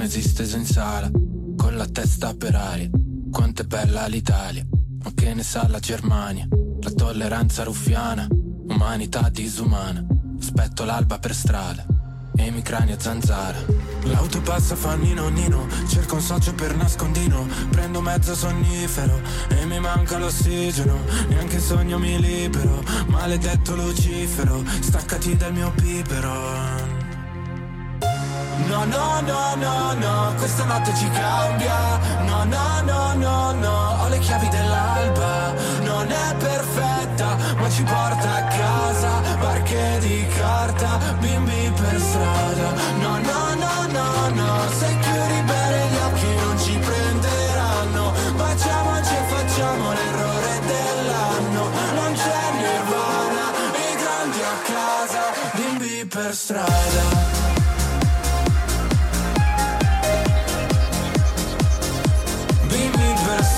mesi steso in sala, con la testa per aria. Quanto è bella l'Italia, ma che ne sa la Germania? La tolleranza ruffiana, umanità disumana. Aspetto l'alba per strada e mi cranio zanzara. L'auto passa fa nino nino, cerco un socio per nascondino, prendo mezzo sonnifero e mi manca l'ossigeno, neanche in sogno mi libero, maledetto Lucifero, staccati dal mio pipero. No, no, no, no, no, questa notte ci cambia. No, no, no, no, no, ho le chiavi dell'alba. Non è perfetta, ma ci porta a casa. Barche di carta, bimbi per strada. No, no, no, no, no, se chiudi bene gli occhi non ci prenderanno. Baciamoci e facciamo l'errore dell'anno. Non c'è nirvana, i grandi a casa, bimbi per strada.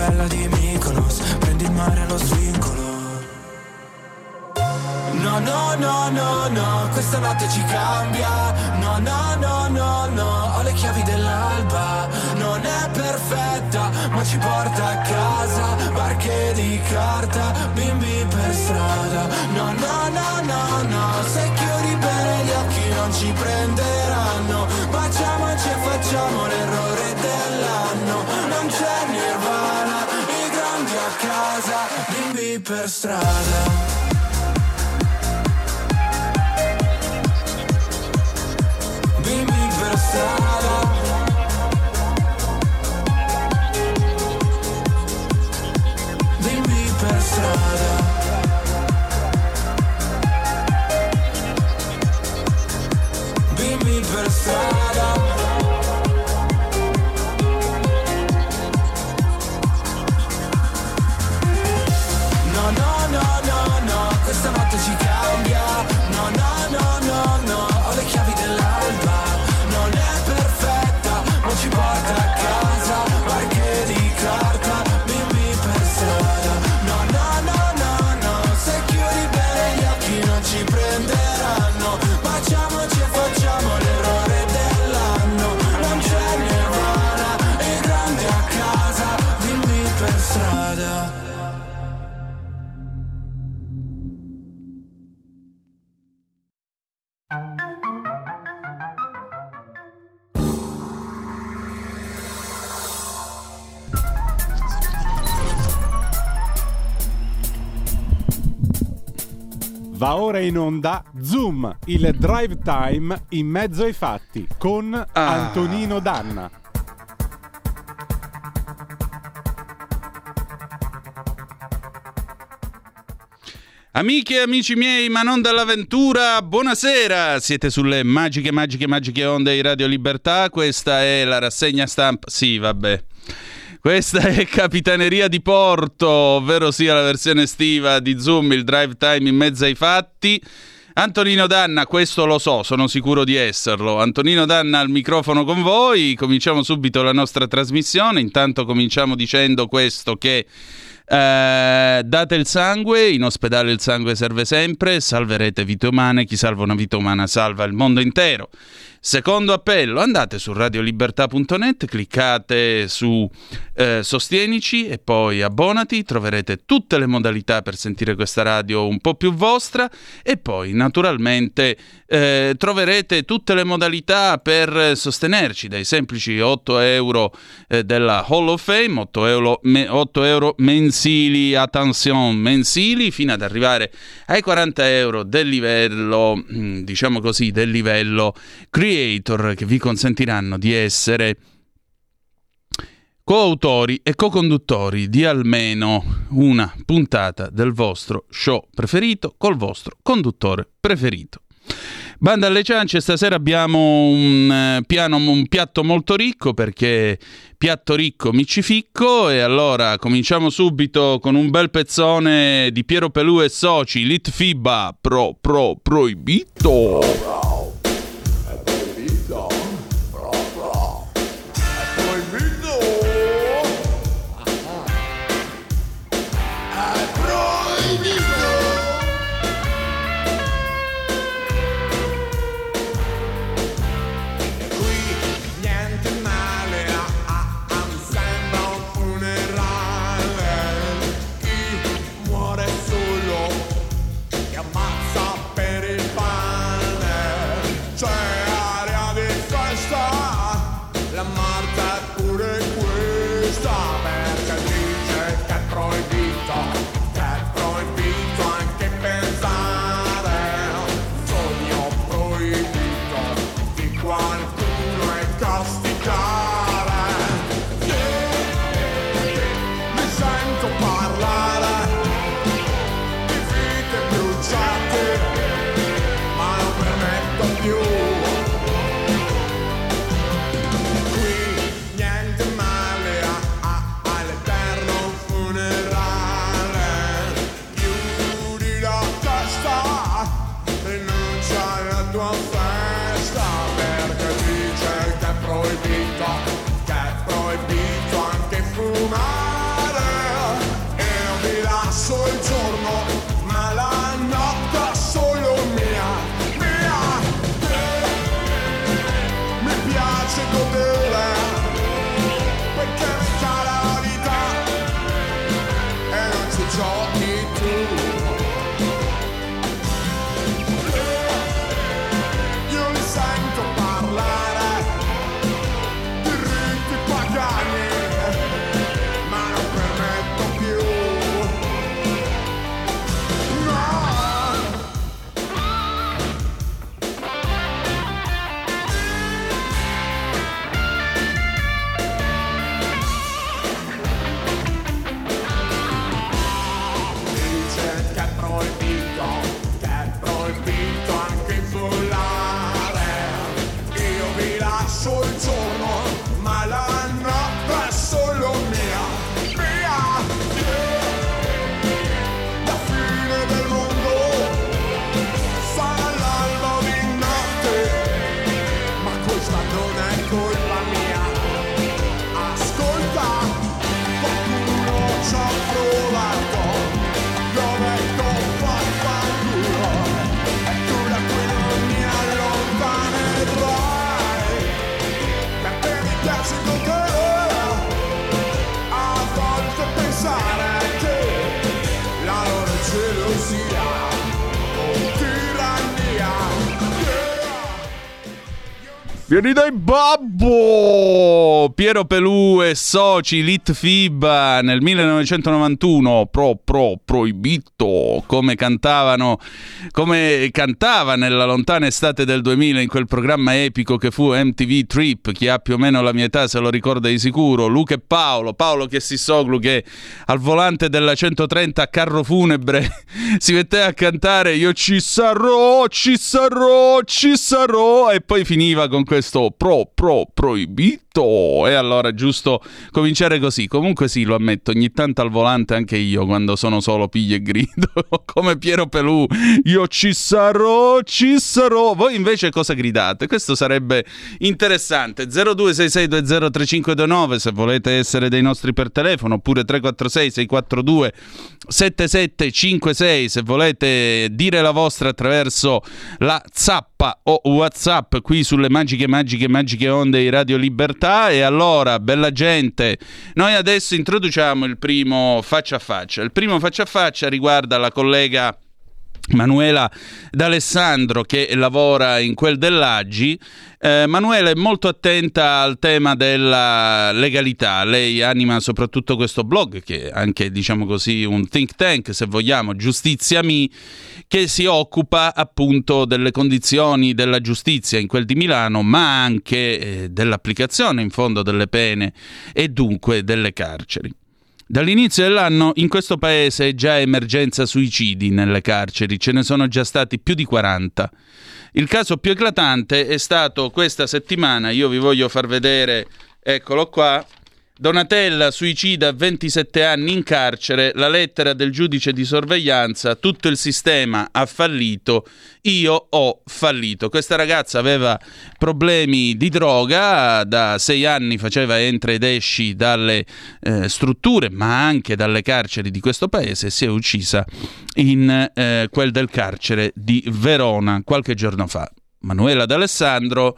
bella di Mykonos, prendi il mare allo svincolo. No, no, no, no, no, questa notte ci cambia. No, no, no, no, no, ho le chiavi dell'alba. Non è perfetta, ma ci porta a casa. Barche di carta, bimbi per strada. No, no, no, no, no, se chiudi bene gli occhi non ci prenderanno. Baciamoci e facciamo l'errore dell'anno. Non c'è nirvana, a casa, per strada. Bimbi per strada. Bimbi per strada. Bimbi per strada Va ora in onda Zoom, il drive time in mezzo ai fatti con Antonino Danna. Amiche e amici miei, ma non dall'avventura, buonasera! Siete sulle magiche, magiche, magiche onde di Radio Libertà. Questa è la rassegna stampa. Sì, vabbè. Questa è Capitaneria di Porto, ovvero sia la versione estiva di Zoom, il drive time in mezzo ai fatti. Antonino Danna, questo lo so, sono sicuro di esserlo. Antonino Danna al microfono con voi. Cominciamo subito la nostra trasmissione. Intanto cominciamo dicendo questo che eh, date il sangue, in ospedale il sangue serve sempre, salverete vite umane, chi salva una vita umana salva il mondo intero. Secondo appello, andate su radiolibertà.net, cliccate su eh, Sostienici e poi abbonati, troverete tutte le modalità per sentire questa radio un po' più vostra e poi naturalmente eh, troverete tutte le modalità per sostenerci, dai semplici 8 euro eh, della Hall of Fame, 8 euro, me- 8 euro mensili, attenzione, mensili, fino ad arrivare ai 40 euro del livello, mm, diciamo così, del livello creator che vi consentiranno di essere coautori e co-conduttori di almeno una puntata del vostro show preferito col vostro conduttore preferito. Banda alle ciance, stasera abbiamo un, eh, piano, un piatto molto ricco perché piatto ricco mi ci ficco e allora cominciamo subito con un bel pezzone di Piero Pelù e Soci, Litfiba, pro, pro, proibito. Vieni dai babbo! Piero Pelù e soci Lit Fib nel 1991 pro pro proibito come cantavano come cantava nella lontana estate del 2000 in quel programma epico che fu MTV Trip chi ha più o meno la mia età se lo ricorda di sicuro Luca e Paolo Paolo che si soglu che al volante della 130 carro funebre si metteva a cantare io ci sarò ci sarò ci sarò e poi finiva con questo questo pro pro proibito e allora giusto cominciare così. Comunque sì lo ammetto ogni tanto al volante anche io quando sono solo piglio e grido come Piero Pelù. Io ci sarò ci sarò. Voi invece cosa gridate? Questo sarebbe interessante. 0266203529 se volete essere dei nostri per telefono oppure 346 642 7756 se volete dire la vostra attraverso la zappa o whatsapp qui sulle magiche magiche, magiche onde di Radio Libertà. E allora, bella gente, noi adesso introduciamo il primo faccia a faccia. Il primo faccia a faccia riguarda la collega Manuela D'Alessandro che lavora in quel dell'Aggi. Eh, Manuela è molto attenta al tema della legalità. Lei anima soprattutto questo blog, che è anche, diciamo così, un think tank, se vogliamo, Giustizia Mi, che si occupa appunto delle condizioni della giustizia in quel di Milano, ma anche eh, dell'applicazione in fondo delle pene e dunque delle carceri. Dall'inizio dell'anno in questo paese è già emergenza suicidi nelle carceri, ce ne sono già stati più di 40. Il caso più eclatante è stato questa settimana, io vi voglio far vedere, eccolo qua, Donatella suicida a 27 anni in carcere, la lettera del giudice di sorveglianza, tutto il sistema ha fallito, io ho fallito. Questa ragazza aveva problemi di droga, da sei anni faceva entra ed esci dalle eh, strutture, ma anche dalle carceri di questo paese si è uccisa in eh, quel del carcere di Verona qualche giorno fa. Manuela D'Alessandro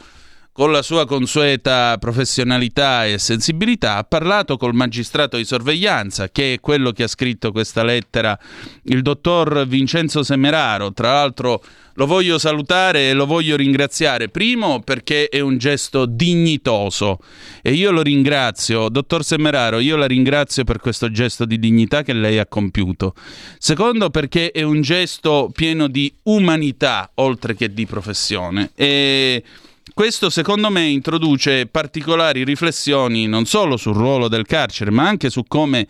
con la sua consueta professionalità e sensibilità, ha parlato col magistrato di sorveglianza, che è quello che ha scritto questa lettera, il dottor Vincenzo Semeraro. Tra l'altro lo voglio salutare e lo voglio ringraziare. Primo perché è un gesto dignitoso e io lo ringrazio, dottor Semeraro, io la ringrazio per questo gesto di dignità che lei ha compiuto. Secondo perché è un gesto pieno di umanità oltre che di professione. E questo secondo me introduce particolari riflessioni non solo sul ruolo del carcere, ma anche su come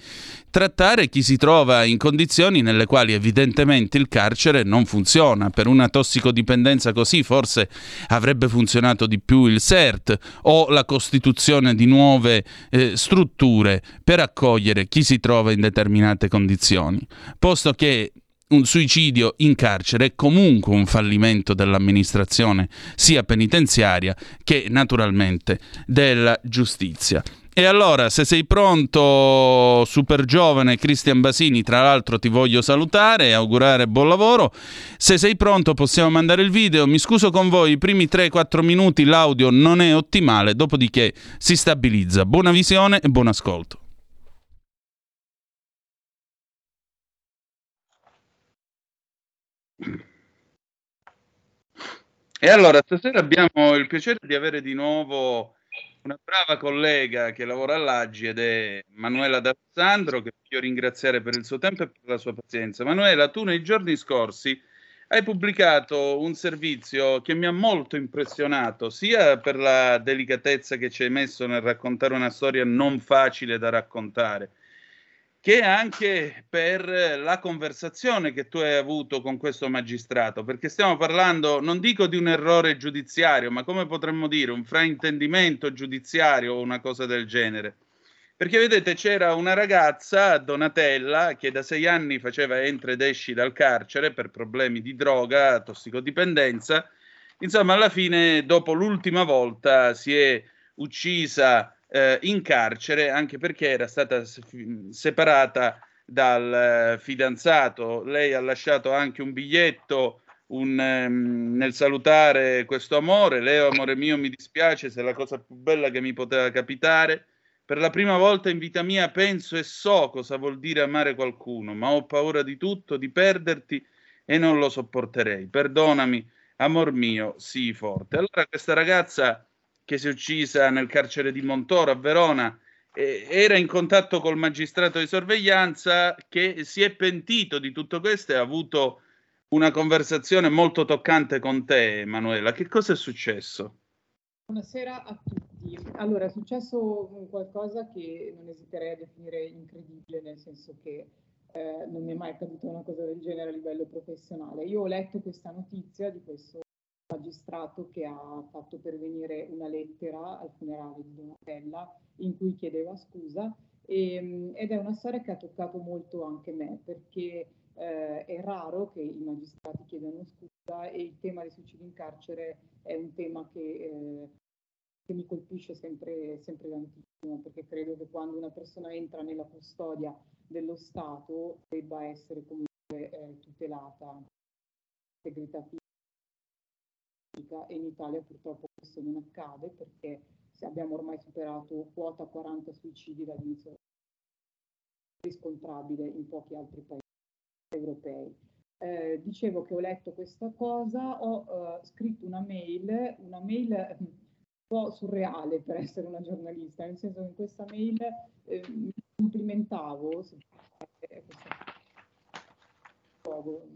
trattare chi si trova in condizioni nelle quali evidentemente il carcere non funziona. Per una tossicodipendenza così forse avrebbe funzionato di più il CERT o la costituzione di nuove eh, strutture per accogliere chi si trova in determinate condizioni, posto che un suicidio in carcere è comunque un fallimento dell'amministrazione sia penitenziaria che naturalmente della giustizia. E allora, se sei pronto, super giovane Cristian Basini, tra l'altro ti voglio salutare e augurare buon lavoro. Se sei pronto possiamo mandare il video. Mi scuso con voi, i primi 3-4 minuti l'audio non è ottimale, dopodiché si stabilizza. Buona visione e buon ascolto. E allora, stasera abbiamo il piacere di avere di nuovo una brava collega che lavora all'Aggi ed è Manuela D'Alessandro, che voglio ringraziare per il suo tempo e per la sua pazienza. Manuela, tu nei giorni scorsi hai pubblicato un servizio che mi ha molto impressionato, sia per la delicatezza che ci hai messo nel raccontare una storia non facile da raccontare, che anche per la conversazione che tu hai avuto con questo magistrato, perché stiamo parlando, non dico di un errore giudiziario, ma come potremmo dire, un fraintendimento giudiziario o una cosa del genere. Perché vedete, c'era una ragazza, Donatella, che da sei anni faceva entra ed esci dal carcere per problemi di droga, tossicodipendenza. Insomma, alla fine, dopo l'ultima volta, si è uccisa eh, in carcere anche perché era stata separata dal eh, fidanzato. Lei ha lasciato anche un biglietto un, um, nel salutare questo amore. Leo, amore mio, mi dispiace è la cosa più bella che mi poteva capitare. Per la prima volta in vita mia penso e so cosa vuol dire amare qualcuno, ma ho paura di tutto, di perderti e non lo sopporterei. Perdonami, amor mio, sii forte. Allora questa ragazza che si è uccisa nel carcere di Montoro a Verona, eh, era in contatto col magistrato di sorveglianza che si è pentito di tutto questo e ha avuto una conversazione molto toccante con te, Emanuela. Che cosa è successo? Buonasera a tutti. Allora, è successo qualcosa che non esiterei a definire incredibile, nel senso che eh, non mi è mai accaduta una cosa del genere a livello professionale. Io ho letto questa notizia di questo magistrato che ha fatto pervenire una lettera al funerale di Donatella in cui chiedeva scusa e, ehm, ed è una storia che ha toccato molto anche me perché eh, è raro che i magistrati chiedano scusa e il tema dei suicidi in carcere è un tema che, eh, che mi colpisce sempre, sempre tantissimo perché credo che quando una persona entra nella custodia dello Stato debba essere comunque eh, tutelata segretà fisica e in Italia purtroppo questo non accade perché abbiamo ormai superato quota 40 suicidi dall'inizio riscontrabile in pochi altri paesi europei. Eh, dicevo che ho letto questa cosa, ho uh, scritto una mail, una mail un po' surreale per essere una giornalista, nel senso che in questa mail eh, mi complimentavo, luogo,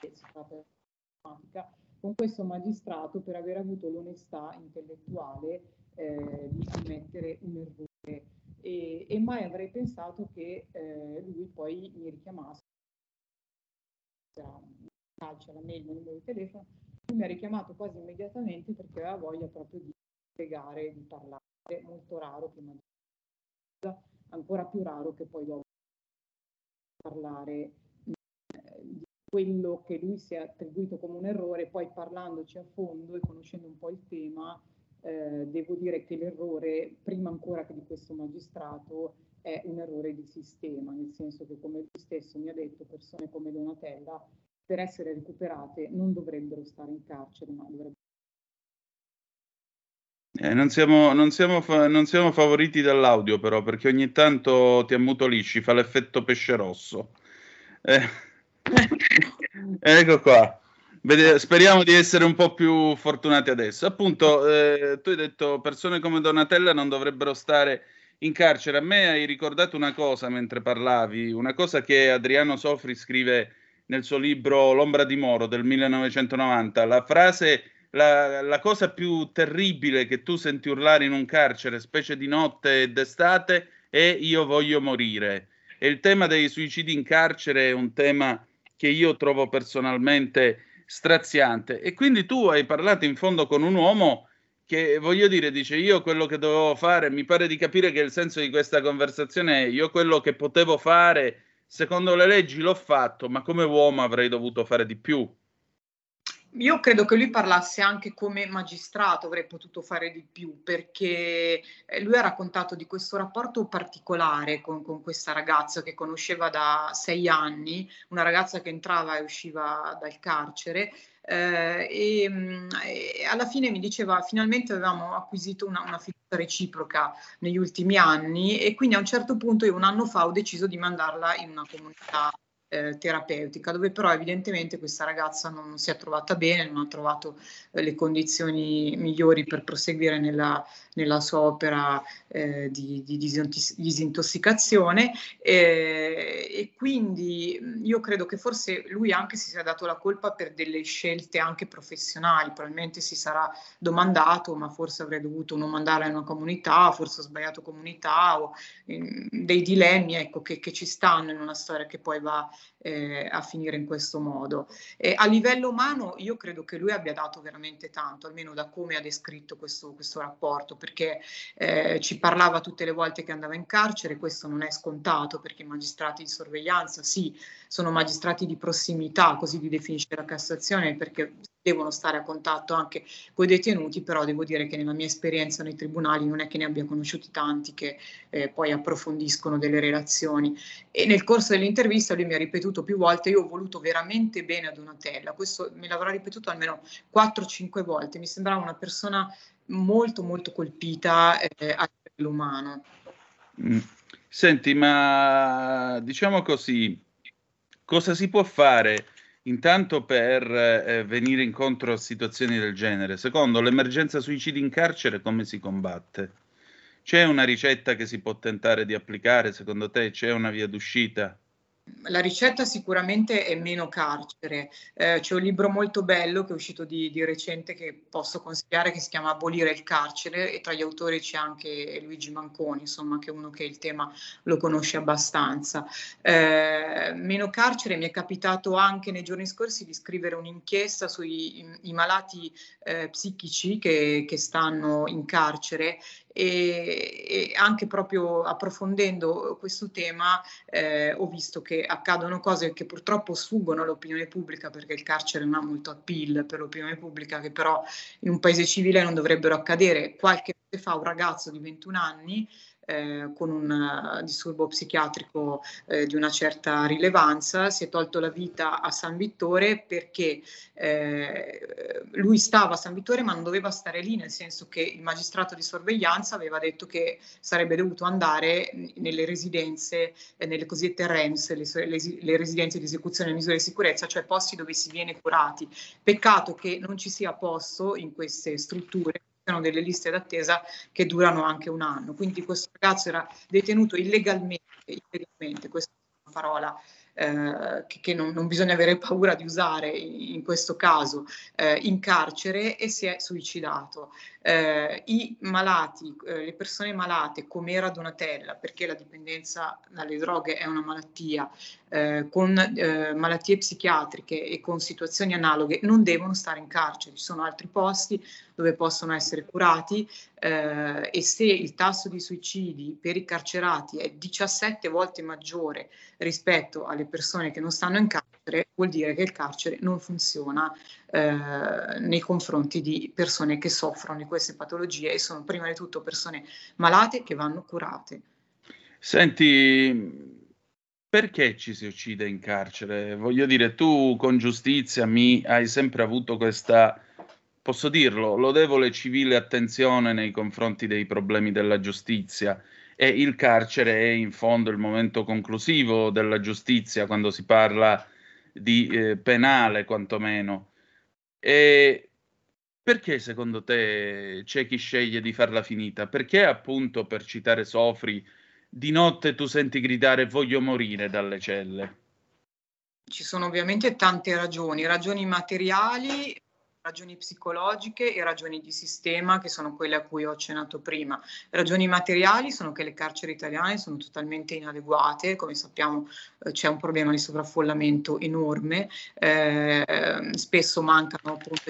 si tratta di con questo magistrato per aver avuto l'onestà intellettuale eh, di ammettere un errore. E, e, mai avrei pensato che eh, lui poi mi richiamasse calcia la mail, il numero di telefono, lui mi ha richiamato quasi immediatamente perché aveva voglia proprio di spiegare, di parlare, molto raro prima di ancora più raro che poi dopo parlare quello che lui si è attribuito come un errore, poi parlandoci a fondo e conoscendo un po' il tema, eh, devo dire che l'errore, prima ancora che di questo magistrato, è un errore di sistema, nel senso che come lui stesso mi ha detto, persone come Donatella, per essere recuperate non dovrebbero stare in carcere, ma dovrebbero eh, non, siamo, non, siamo fa- non, siamo, favoriti dall'audio, però, perché ogni tanto ti ammutolisci, fa l'effetto pesce rosso. Eh. Ecco qua. Vede, speriamo di essere un po' più fortunati adesso. Appunto, eh, tu hai detto persone come Donatella non dovrebbero stare in carcere. A me hai ricordato una cosa mentre parlavi, una cosa che Adriano Sofri scrive nel suo libro L'ombra di Moro del 1990. La frase la, la, cosa più terribile che tu senti urlare in un carcere, specie di notte e d'estate, è io voglio morire. E il tema dei suicidi in carcere è un tema che io trovo personalmente straziante. E quindi tu hai parlato in fondo con un uomo che, voglio dire, dice io quello che dovevo fare, mi pare di capire che il senso di questa conversazione è io quello che potevo fare, secondo le leggi l'ho fatto, ma come uomo avrei dovuto fare di più. Io credo che lui parlasse anche come magistrato, avrei potuto fare di più, perché eh, lui ha raccontato di questo rapporto particolare con, con, questa ragazza che conosceva da sei anni, una ragazza che entrava e usciva dal carcere. Eh, e, mm, e, alla fine mi diceva finalmente avevamo acquisito una, una fiducia reciproca negli ultimi anni e quindi a un certo punto io un anno fa ho deciso di mandarla in una comunità eh, terapeutica, dove però evidentemente questa ragazza non si è trovata bene, non ha trovato eh, le condizioni migliori per proseguire nella, nella sua opera eh, di, di, disintossicazione e, e quindi io credo che forse lui anche si sia dato la colpa per delle scelte anche professionali, probabilmente si sarà domandato ma forse avrei dovuto non mandarla in una comunità, forse ho sbagliato comunità o eh, dei dilemmi ecco, che, che, ci stanno in una storia che poi va eh, a finire in questo modo. E a livello umano io credo che lui abbia dato veramente tanto, almeno da come ha descritto questo, questo rapporto, perché eh, ci parlava tutte le volte che andava in carcere, questo non è scontato perché i magistrati di sorveglianza sì, sono magistrati di prossimità, così li definisce la Cassazione, perché devono stare a contatto anche con i detenuti, però devo dire che nella mia esperienza nei tribunali non è che ne abbia conosciuti tanti che eh, poi approfondiscono delle relazioni. E nel corso dell'intervista lui mi ha ripetuto più volte, io ho voluto veramente bene a Donatella, questo me l'avrà ripetuto almeno 4-5 volte, mi sembrava una persona molto molto colpita eh, a livello umano. Mm. Senti, ma diciamo così, cosa si può fare? Intanto per eh, venire incontro a situazioni del genere. Secondo, l'emergenza suicidi in carcere come si combatte? C'è una ricetta che si può tentare di applicare? Secondo te c'è una via d'uscita? La ricetta sicuramente è meno carcere. Eh, c'è un libro molto bello che è uscito di, di, recente che posso consigliare che si chiama Abolire il carcere e tra gli autori c'è anche Luigi Manconi, insomma, che è uno che il tema lo conosce abbastanza. Eh, meno carcere mi è capitato anche nei giorni scorsi di scrivere un'inchiesta sui i, i malati eh, psichici che, che stanno in carcere e, e, anche proprio approfondendo questo tema eh, ho visto che accadono cose che purtroppo sfuggono all'opinione pubblica perché il carcere non ha molto appeal per l'opinione pubblica che però in un paese civile non dovrebbero accadere. Qualche mese fa un ragazzo di 21 anni eh, con un uh, disturbo psichiatrico eh, di una certa rilevanza, si è tolto la vita a San Vittore perché eh, lui stava a San Vittore ma non doveva stare lì, nel senso che il magistrato di sorveglianza aveva detto che sarebbe dovuto andare nelle residenze, eh, nelle cosiddette REMS, le, le, le residenze di esecuzione delle misure di sicurezza, cioè posti dove si viene curati. Peccato che non ci sia posto in queste strutture esistono delle liste d'attesa che durano anche un anno. Quindi questo ragazzo era detenuto illegalmente, illegalmente questa è una parola eh, che, che non, non, bisogna avere paura di usare in, in questo caso, eh, in carcere e si è suicidato. Eh, I malati, eh, le persone malate come era Donatella, perché la dipendenza dalle droghe è una malattia, eh, con eh, malattie psichiatriche e con situazioni analoghe, non devono stare in carcere, ci sono altri posti dove possono essere curati eh, e se il tasso di suicidi per i carcerati è 17 volte maggiore rispetto alle persone che non stanno in carcere, vuol dire che il carcere non funziona eh, nei confronti di persone che soffrono di queste patologie e sono prima di tutto persone malate che vanno curate. Senti, perché ci si uccide in carcere? Voglio dire, tu con giustizia mi hai sempre avuto questa, posso dirlo, lodevole civile attenzione nei confronti dei problemi della giustizia e il carcere è in fondo il momento conclusivo della giustizia quando si parla di eh, penale quantomeno. E perché secondo te c'è chi sceglie di farla finita? Perché appunto, per citare Sofri, di notte tu senti gridare voglio morire dalle celle? Ci sono ovviamente tante ragioni, ragioni materiali, ragioni psicologiche e ragioni di sistema che sono quelle a cui ho accennato prima. Ragioni materiali sono che le carceri italiane sono totalmente inadeguate, come sappiamo eh, c'è un problema di sovraffollamento enorme, eh, spesso mancano appunto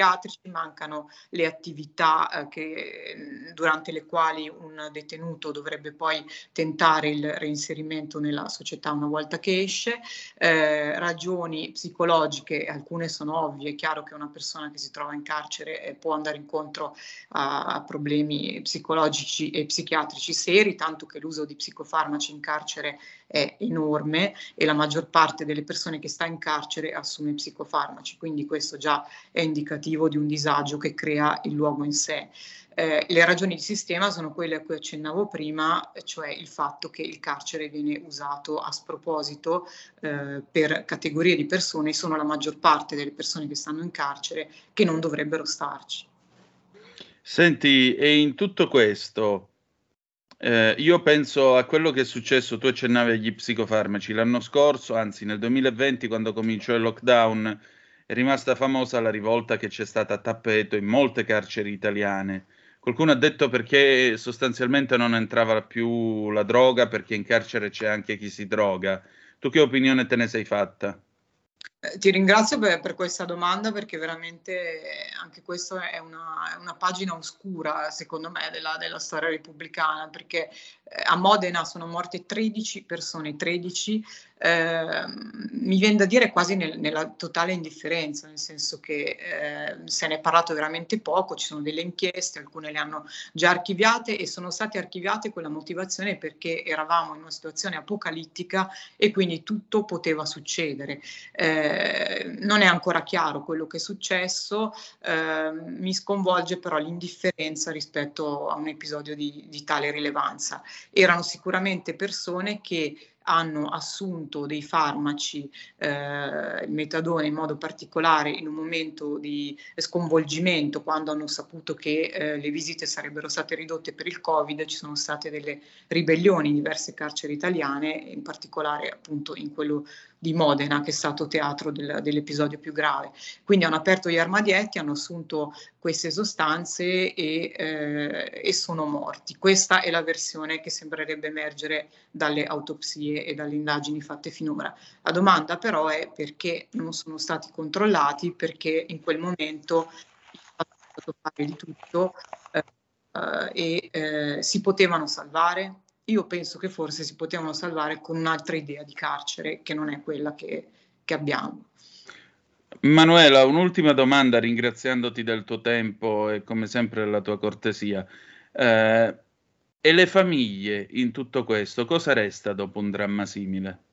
psichiatrici, mancano le attività eh, che, durante le quali un detenuto dovrebbe poi tentare il reinserimento nella società una volta che esce, eh, ragioni psicologiche, alcune sono ovvie, è chiaro che una persona che si trova in carcere eh, può andare incontro a, a problemi psicologici e psichiatrici seri, tanto che l'uso di psicofarmaci in carcere è enorme e la maggior parte delle persone che sta in carcere assume psicofarmaci, quindi questo già è indicativo di un disagio che crea il luogo in sé. Eh, le ragioni di sistema sono quelle a cui accennavo prima, cioè il fatto che il carcere viene usato a sproposito eh, per categorie di persone, sono la maggior parte delle persone che stanno in carcere che non dovrebbero starci. Senti, e in tutto questo, eh, io penso a quello che è successo, tu accennavi agli psicofarmaci l'anno scorso, anzi nel 2020 quando cominciò il lockdown, è rimasta famosa la rivolta che c'è stata a tappeto in molte carceri italiane. Qualcuno ha detto perché sostanzialmente non entrava più la droga, perché in carcere c'è anche chi si droga. Tu che opinione te ne sei fatta? Eh, ti ringrazio per, per, questa domanda perché veramente anche questa è una, una pagina oscura, secondo me, della, della storia repubblicana, perché eh, a Modena sono morte 13 persone, 13 eh, mi viene da dire quasi nel, nella totale indifferenza, nel senso che eh, se ne è parlato veramente poco, ci sono delle inchieste, alcune le hanno già archiviate e sono state archiviate con la motivazione perché eravamo in una situazione apocalittica e quindi tutto poteva succedere. Eh, non è ancora chiaro quello che è successo, ehm, mi sconvolge però l'indifferenza rispetto a un episodio di, di tale rilevanza. Erano sicuramente persone che hanno assunto dei farmaci, eh, il metadone in modo particolare in un momento di sconvolgimento, quando hanno saputo che eh, le visite sarebbero state ridotte per il Covid, ci sono state delle ribellioni in diverse carceri italiane, in particolare appunto in quello di Modena, che è stato teatro del, dell'episodio più grave. Quindi hanno aperto gli armadietti, hanno assunto queste sostanze e, eh, e sono morti. Questa è la versione che sembrerebbe emergere dalle autopsie e dalle indagini fatte finora. La domanda però è perché non sono stati controllati, perché in quel momento è stato fare di tutto eh, eh, e eh, si potevano salvare, io penso che forse si potevano salvare con un'altra idea di carcere che non è quella che, che abbiamo. Manuela, un'ultima domanda ringraziandoti del tuo tempo e come sempre della tua cortesia. Eh, e le famiglie in tutto questo, cosa resta dopo un dramma simile?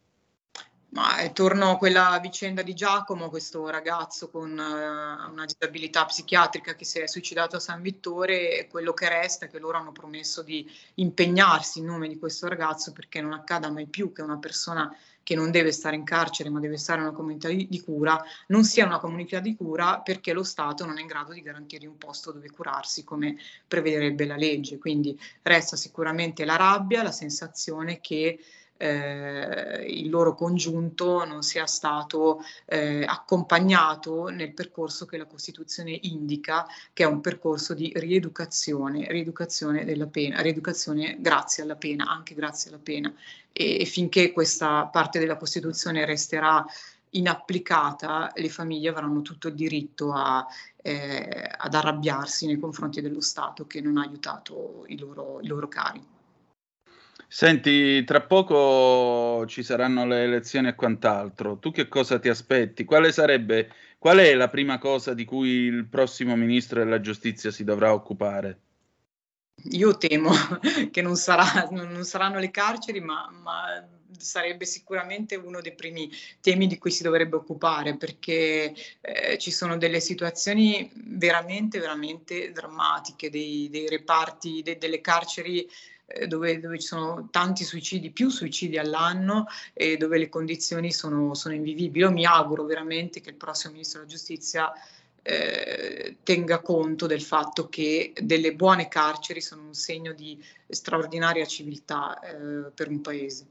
Ma eh, torno a quella vicenda di Giacomo, questo ragazzo con uh, una disabilità psichiatrica che si è suicidato a San Vittore e quello che resta è che loro hanno promesso di impegnarsi in nome di questo ragazzo perché non accada mai più che una persona che non deve stare in carcere ma deve stare in una comunità di, di cura non sia una comunità di cura perché lo Stato non è in grado di garantire un posto dove curarsi come prevederebbe la legge. Quindi resta sicuramente la rabbia, la sensazione che eh, il loro congiunto non sia stato eh, accompagnato nel percorso che la Costituzione indica, che è un percorso di rieducazione, rieducazione della pena, rieducazione grazie alla pena, anche grazie alla pena. E, e finché questa parte della Costituzione resterà inapplicata, le famiglie avranno tutto il diritto a, eh, ad arrabbiarsi nei confronti dello Stato che non ha aiutato i loro, i loro cari. Senti, tra poco ci saranno le elezioni e quant'altro. Tu che cosa ti aspetti? Quale sarebbe, qual è la prima cosa di cui il prossimo ministro della giustizia si dovrà occupare? Io temo che non, sarà, non saranno le carceri, ma, ma, sarebbe sicuramente uno dei primi temi di cui si dovrebbe occupare, perché eh, ci sono delle situazioni veramente, veramente drammatiche, dei, dei reparti, de, delle carceri dove, dove, ci sono tanti suicidi, più suicidi all'anno e dove le condizioni sono, sono invivibili. Io mi auguro veramente che il prossimo Ministro della Giustizia eh, tenga conto del fatto che delle buone carceri sono un segno di straordinaria civiltà eh, per un paese.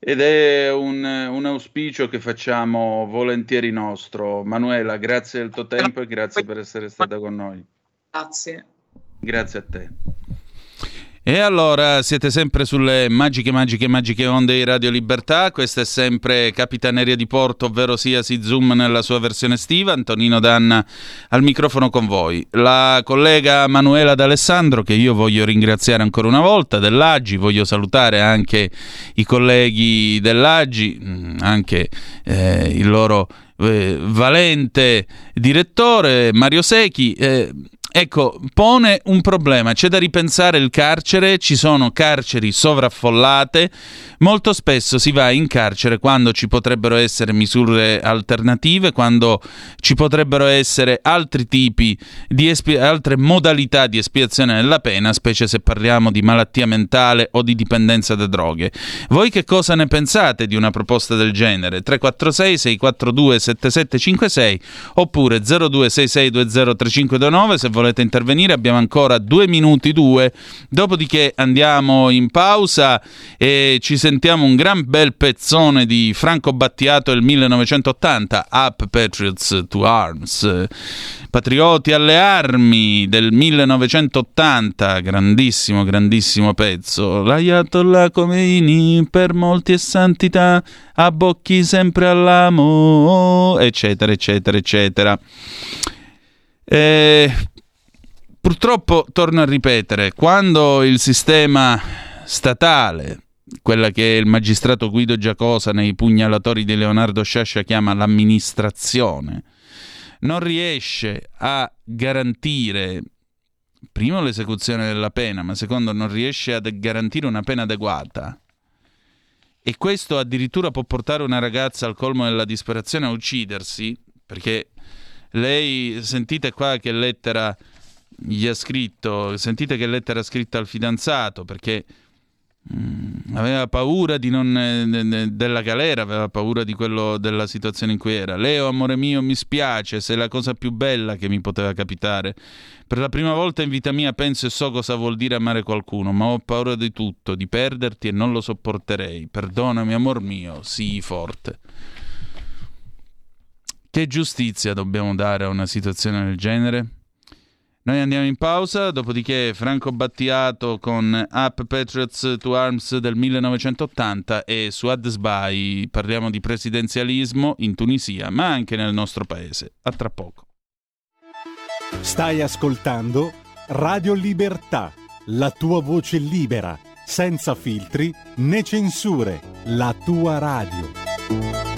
Ed è un, un, auspicio che facciamo volentieri nostro. Manuela, grazie del tuo tempo e grazie per essere stata con noi. Grazie. Grazie a te. E allora siete sempre sulle magiche, magiche, magiche onde di Radio Libertà. Questa è sempre Capitaneria di Porto, ovvero sia si Zoom nella sua versione estiva. Antonino Danna al microfono con voi. La collega Manuela D'Alessandro, che io voglio ringraziare ancora una volta, dell'Aggi. Voglio salutare anche i colleghi dell'Aggi, mm, anche eh, il loro eh, valente direttore Mario Secchi. Eh, Ecco, pone un problema, c'è da ripensare il carcere, ci sono carceri sovraffollate, molto spesso si va in carcere quando ci potrebbero essere misure alternative, quando ci potrebbero essere altri tipi di espi- altre modalità di espiazione della pena, specie se parliamo di malattia mentale o di dipendenza da droghe. Voi che cosa ne pensate di una proposta del genere? 346 642 7756 oppure 0266203529 se volete intervenire, abbiamo ancora due minuti, due, dopodiché andiamo in pausa e ci sentiamo un gran bel pezzone di Franco Battiato del 1980, Up Patriots to Arms. Patrioti alle armi del 1980, grandissimo, grandissimo pezzo. L'Ayatollah Khomeini per molti è santità, abbocchi sempre all'amo, eccetera, eccetera, eccetera. Eh, purtroppo, torno a ripetere, quando il sistema statale, quella che il magistrato Guido Giacosa nei pugnalatori di Leonardo Sciascia chiama l'amministrazione, non riesce a garantire primo l'esecuzione della pena, ma secondo non riesce a garantire una pena adeguata. E questo addirittura può portare una ragazza al colmo della disperazione a uccidersi, perché lei, sentite qua che lettera gli ha scritto, sentite che lettera ha scritto al fidanzato, perché mm, aveva paura non, eh, della galera, aveva paura di quello, della situazione in cui era. Leo, amore mio, mi spiace, sei la cosa più bella che mi poteva capitare. Per la prima volta in vita mia penso e so cosa vuol dire amare qualcuno, ma ho paura di tutto, di perderti e non lo sopporterei. Perdonami, amor mio, sii forte. Che giustizia dobbiamo dare a una situazione del genere? Noi andiamo in pausa, dopodiché Franco Battiato con Up Patriots to Arms del 1980 e su Adesbai parliamo di presidenzialismo in Tunisia, ma anche nel nostro paese. A tra poco. Stai ascoltando Radio Libertà, la tua voce libera, senza filtri né censure, la tua radio.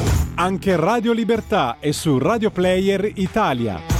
Anche Radio Libertà è su Radio Player Italia.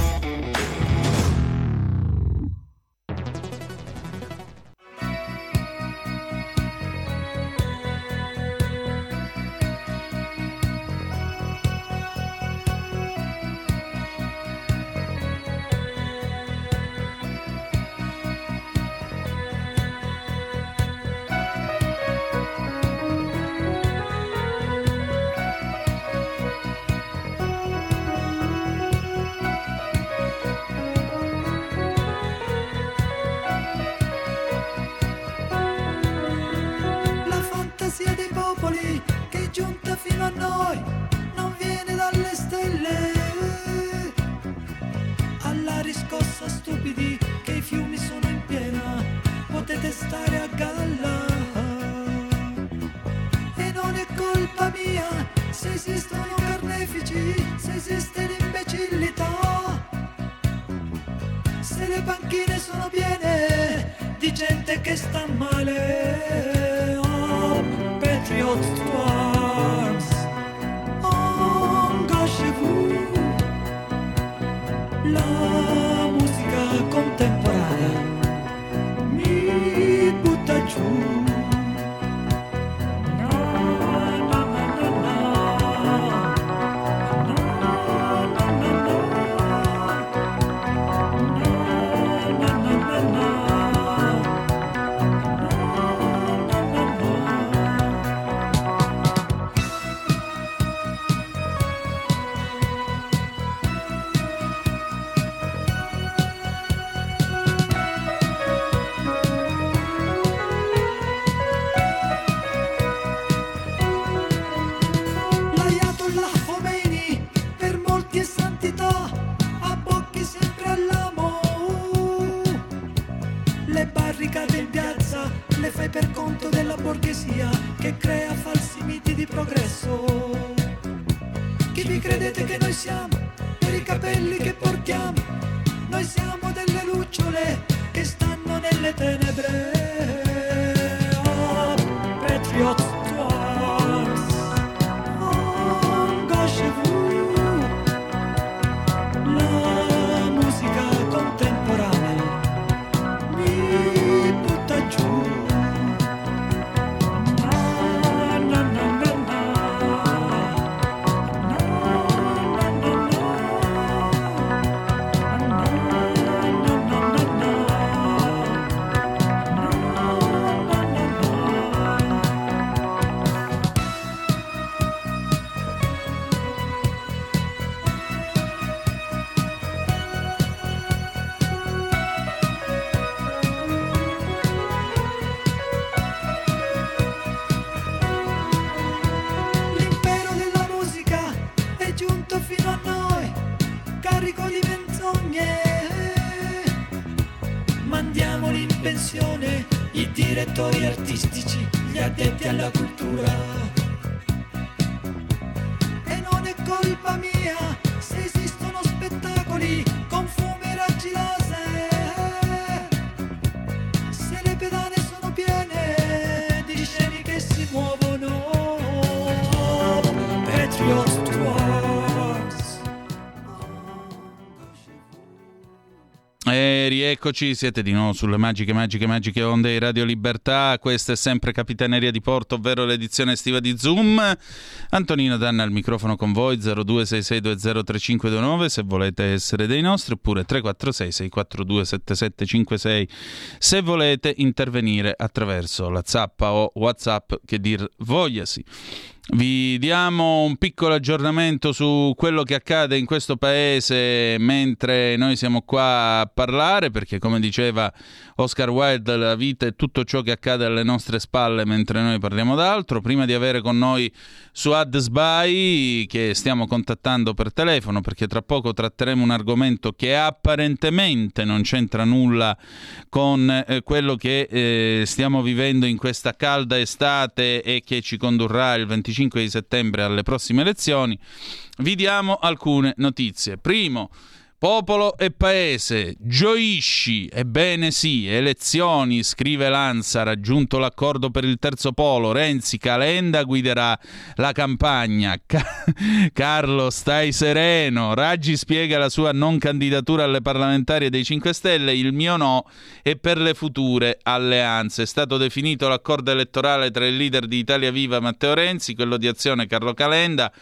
Eccoci, siete di nuovo sulle magiche, magiche, magiche onde di Radio Libertà. Questa è sempre Capitaneria di Porto, ovvero l'edizione estiva di Zoom. Antonino Danna al microfono con voi, 0266203529 se volete essere dei nostri, oppure 346-642-7756 se volete intervenire attraverso la zappa o WhatsApp che dir vogliasi. Vi diamo un piccolo aggiornamento su quello che accade in questo paese mentre noi siamo qua a parlare, perché come diceva Oscar Wilde, la vita è tutto ciò che accade alle nostre spalle mentre noi parliamo d'altro. Prima di avere con noi Suad Sbai, che stiamo contattando per telefono, perché tra poco tratteremo un argomento che apparentemente non c'entra nulla con eh, quello che eh, stiamo vivendo in questa calda estate e che ci condurrà il 25 25 di settembre alle prossime elezioni, vi diamo alcune notizie. Primo, Popolo e paese, gioisci, ebbene sì, elezioni, scrive Lanza, raggiunto l'accordo per il terzo polo, Renzi Calenda guiderà la campagna, Ca- Carlo stai sereno, Raggi spiega la sua non candidatura alle parlamentari dei 5 Stelle, il mio no è per le future alleanze. È stato definito l'accordo elettorale tra il leader di Italia Viva Matteo Renzi, quello di Azione Carlo Calenda,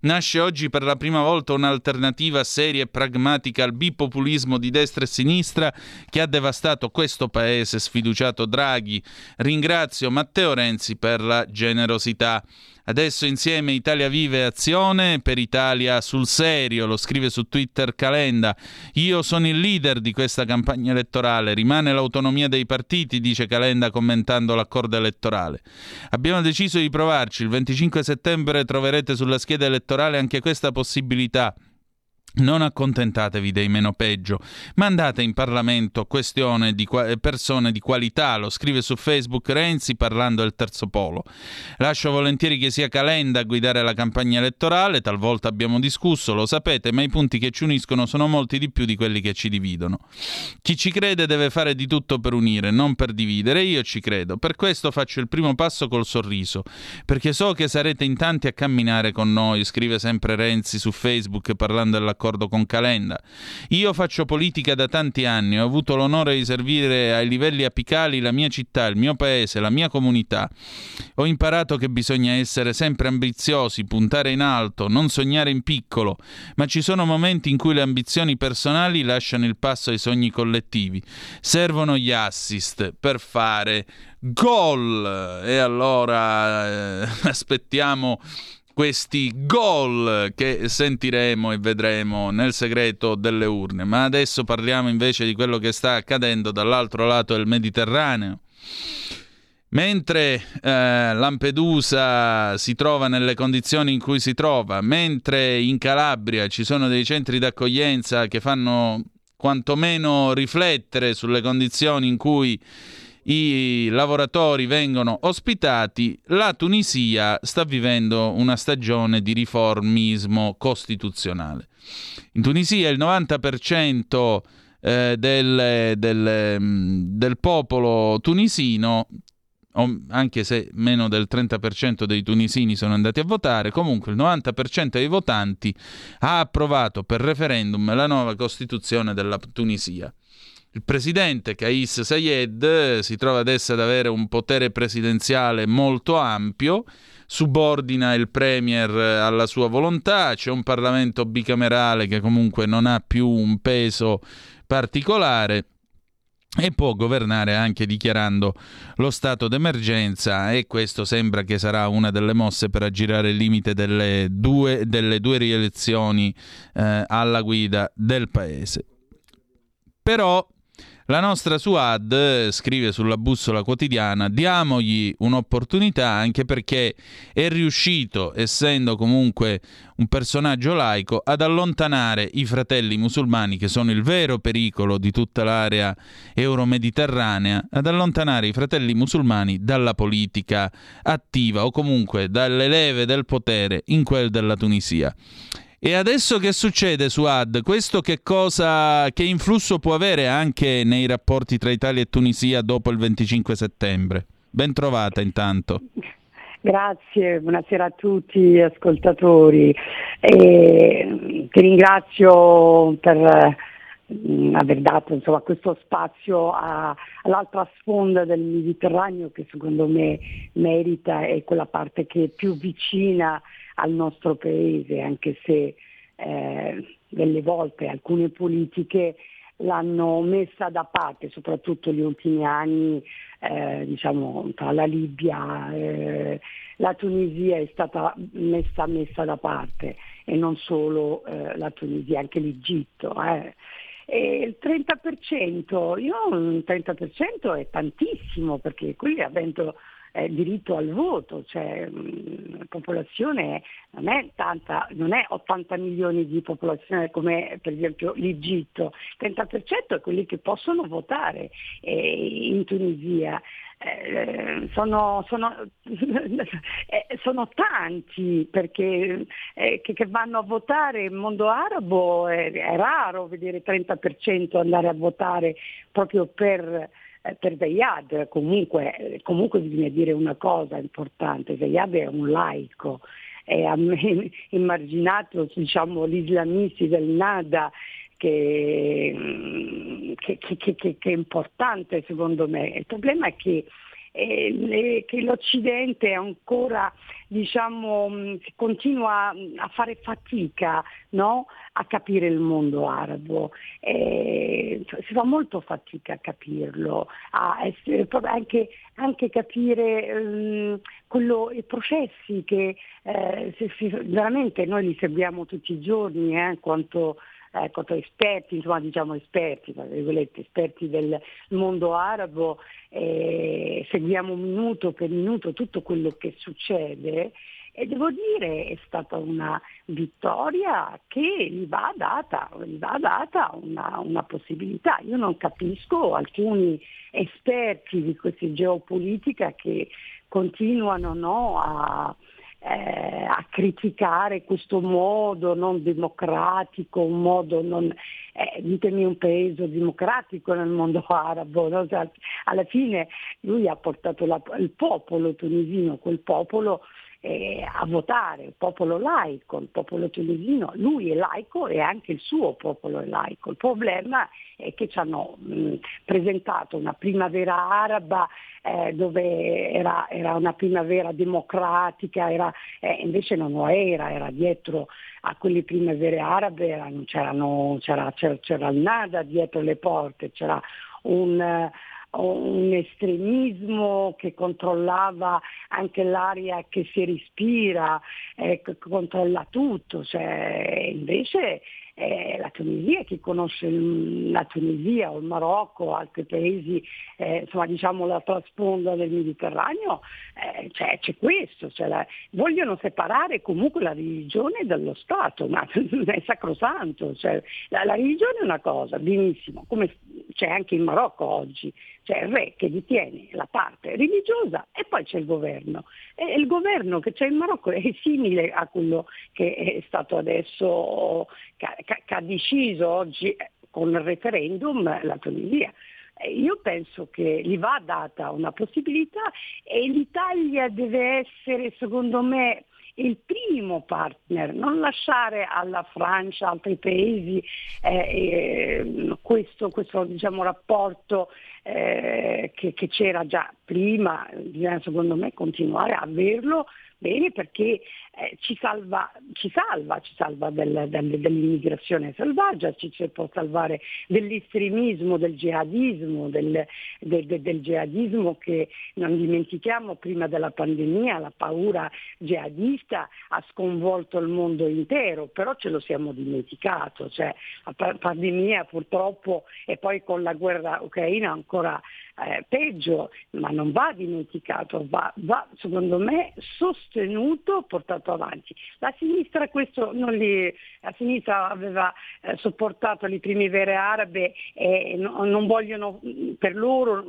nasce oggi per la prima volta un'alternativa seria e pragmatica al bipopulismo di destra e sinistra che ha devastato questo paese, sfiduciato Draghi. Ringrazio Matteo Renzi per la generosità. Adesso insieme Italia Vive Azione per Italia sul serio, lo scrive su Twitter Calenda. Io sono il leader di questa campagna elettorale, rimane l'autonomia dei partiti, dice Calenda commentando l'accordo elettorale. Abbiamo deciso di provarci, il 25 settembre troverete sulla scheda elettorale anche questa possibilità. Non accontentatevi dei meno peggio, mandate in Parlamento questione di qua- persone di qualità, lo scrive su Facebook Renzi parlando del terzo polo. Lascio volentieri che sia Calenda a guidare la campagna elettorale, talvolta abbiamo discusso, lo sapete, ma i punti che ci uniscono sono molti di più di quelli che ci dividono. Chi ci crede deve fare di tutto per unire, non per dividere, io ci credo. Per questo faccio il primo passo col sorriso, perché so che sarete in tanti a camminare con noi, scrive sempre Renzi su Facebook parlando della d'accordo con Calenda. Io faccio politica da tanti anni, ho avuto l'onore di servire ai livelli apicali la mia città, il mio paese, la mia comunità. Ho imparato che bisogna essere sempre ambiziosi, puntare in alto, non sognare in piccolo, ma ci sono momenti in cui le ambizioni personali lasciano il passo ai sogni collettivi. Servono gli assist per fare gol. E allora eh, aspettiamo questi gol che sentiremo e vedremo nel segreto delle urne. Ma adesso parliamo invece di quello che sta accadendo dall'altro lato del Mediterraneo. Mentre eh, Lampedusa si trova nelle condizioni in cui si trova, mentre in Calabria ci sono dei centri d'accoglienza che fanno quantomeno riflettere sulle condizioni in cui i lavoratori vengono ospitati, la Tunisia sta vivendo una stagione di riformismo costituzionale. In Tunisia il 90% eh, del, del, mm, del popolo tunisino anche se meno del 30% dei tunisini sono andati a votare, comunque il 90% dei votanti ha approvato per referendum la nuova Costituzione della Tunisia. Il presidente Kais Sayed si trova adesso ad avere un potere presidenziale molto ampio, subordina il premier alla sua volontà, c'è un Parlamento bicamerale che comunque non ha più un peso particolare e può governare anche dichiarando lo stato d'emergenza e questo sembra che sarà una delle mosse per aggirare il limite delle due, delle due rielezioni eh, alla guida del paese. Però la nostra Suad scrive sulla bussola quotidiana: diamogli un'opportunità anche perché è riuscito, essendo comunque un personaggio laico, ad allontanare i fratelli musulmani, che sono il vero pericolo di tutta l'area euromediterranea, ad allontanare i fratelli musulmani dalla politica attiva o comunque dalle leve del potere in quel della Tunisia. E adesso che succede su Ad? Questo che cosa, che influsso può avere anche nei rapporti tra Italia e Tunisia dopo il 25 settembre? Ben trovata intanto. Grazie, buonasera a tutti ascoltatori. E ti ringrazio per mh, aver dato insomma, questo spazio a, all'altra sponda del Mediterraneo che secondo me merita e quella parte che è più vicina al nostro paese, anche se eh, delle volte alcune politiche l'hanno messa da parte, soprattutto gli ultimi anni, eh, diciamo, tra la Libia, eh, la Tunisia è stata messa, messa, da parte e non solo eh, la Tunisia, anche l'Egitto. Eh. Il 30%, io un 30% è tantissimo perché qui avendo eh, diritto al voto, cioè mh, la popolazione non è tanta, non è 80 milioni di popolazione come per esempio l'Egitto, il 30% è quelli che possono votare eh, in Tunisia. Eh, sono, sono, eh, sono, tanti perché eh, che, vanno a votare il mondo arabo è, è raro vedere 30% andare a votare proprio per per Zayad comunque, comunque bisogna dire una cosa importante, Zayad è un laico, è emarginato diciamo, gli islamisti del Nada che, che, che, che, è importante secondo me. Il problema è che eh, che l'Occidente ancora diciamo, continua a fare fatica no? a capire il mondo arabo, eh, si fa molto fatica a capirlo, a essere, anche, anche, capire um, quello, i processi che eh, se, veramente noi li seguiamo tutti i giorni, eh, quanto ecco, esperti, insomma diciamo esperti, esperti del mondo arabo, eh, seguiamo minuto per minuto tutto quello che succede e devo dire è stata una vittoria che gli va data, gli va data una, una, possibilità. Io non capisco alcuni esperti di questa geopolitica che continuano no, a criticare questo modo non democratico, un modo non, eh, ditemi un paese democratico nel mondo arabo, no? cioè, alla fine lui ha portato la, il popolo tunisino, quel popolo eh, a votare, il popolo laico, il popolo tunisino, lui è laico e anche il suo popolo è laico. Il problema è che ci hanno mh, presentato una primavera araba eh, dove era, era, una primavera democratica, era, eh, invece non lo era, era dietro a quelle primavere arabe, erano, c'era, c'era, c'era, il nada dietro le porte, c'era un un estremismo che controllava anche l'aria che si respira, eh, controlla tutto, cioè, invece eh, la Tunisia, chi conosce la Tunisia o il Marocco altri paesi, eh, insomma diciamo l'altra sponda del Mediterraneo, eh, cioè, c'è questo, cioè la, vogliono separare comunque la religione dallo Stato, ma è sacrosanto, cioè, la, la, religione è una cosa, benissimo, come c'è anche in Marocco oggi, c'è il re che detiene la parte religiosa e poi c'è il governo. E il governo che c'è in Marocco è simile a quello che è stato adesso, che ha deciso oggi con il referendum la Tunisia. Io penso che gli va data una possibilità e l'Italia deve essere, secondo me, il primo partner, non lasciare alla Francia, altri paesi eh, eh, questo, questo diciamo, rapporto eh, che, che, c'era già prima, bisogna secondo me continuare a averlo bene perché eh, ci, salva, ci, salva, ci salva del, del, dell'immigrazione selvaggia, ci, ci, può salvare dell'estremismo, del jihadismo, del, del, del, jihadismo che non dimentichiamo prima della pandemia, la paura jihadista ha sconvolto il mondo intero, però ce lo siamo dimenticato, cioè, la pandemia purtroppo e poi con la guerra ucraina ancora eh, peggio, ma non va dimenticato, va, va secondo me sostenuto, portato avanti. La sinistra li, la sinistra aveva eh, sopportato le primavere arabe e no, non vogliono per loro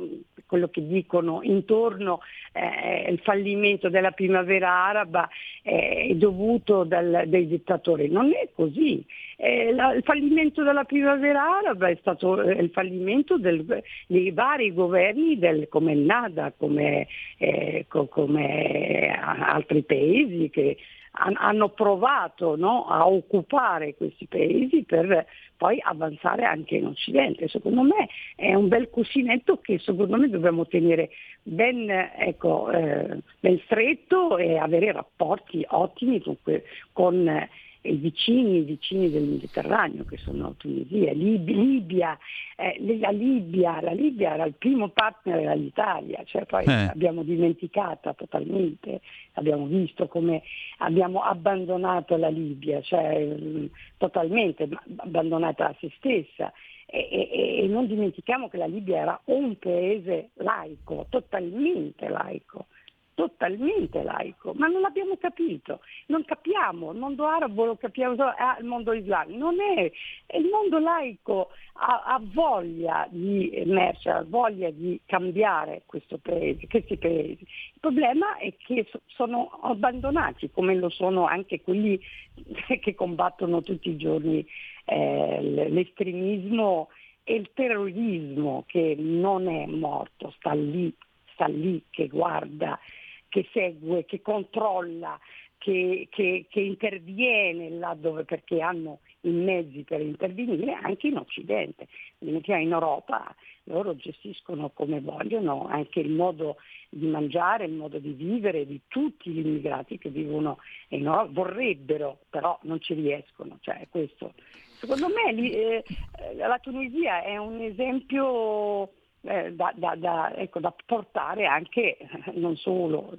quello che dicono intorno eh, il fallimento della primavera araba eh, è dovuto dal, dai dittatori. Non è così. Eh, la, il fallimento della primavera araba è stato eh, il fallimento del, dei vari governi del, come il Nada, come, eh, co, come altri paesi che hanno provato no, a occupare questi paesi per poi avanzare anche in Occidente. Secondo me è un bel cuscinetto che secondo me dobbiamo tenere ben, ecco, eh, ben stretto e avere rapporti ottimi con, con i vicini, i vicini del Mediterraneo che sono Tunisia, Lib- Libia, eh, la Libia, la Libia era il primo partner dell'Italia, cioè poi eh. abbiamo dimenticata totalmente, abbiamo visto come abbiamo abbandonato la Libia, cioè mh, totalmente abbandonata a se stessa. E, e, e, non dimentichiamo che la Libia era un paese laico, totalmente laico totalmente laico, ma non l'abbiamo capito, non capiamo, il mondo arabo lo capiamo solo, ah, il mondo islamico, non è, il mondo laico ha, ha voglia di emergere, ha voglia di cambiare paese, questi paesi. Il problema è che sono abbandonati, come lo sono anche quelli che combattono tutti i giorni eh, l'estremismo e il terrorismo che non è morto, sta lì, sta lì che guarda che segue, che controlla, che, che, che interviene là dove perché hanno i mezzi per intervenire anche in Occidente. In Europa loro gestiscono come vogliono anche il modo di mangiare, il modo di vivere di tutti gli immigrati che vivono in Europa, vorrebbero, però non ci riescono. Cioè, questo. Secondo me eh, la Tunisia è un esempio eh, da, da, da, ecco, da, portare anche non solo,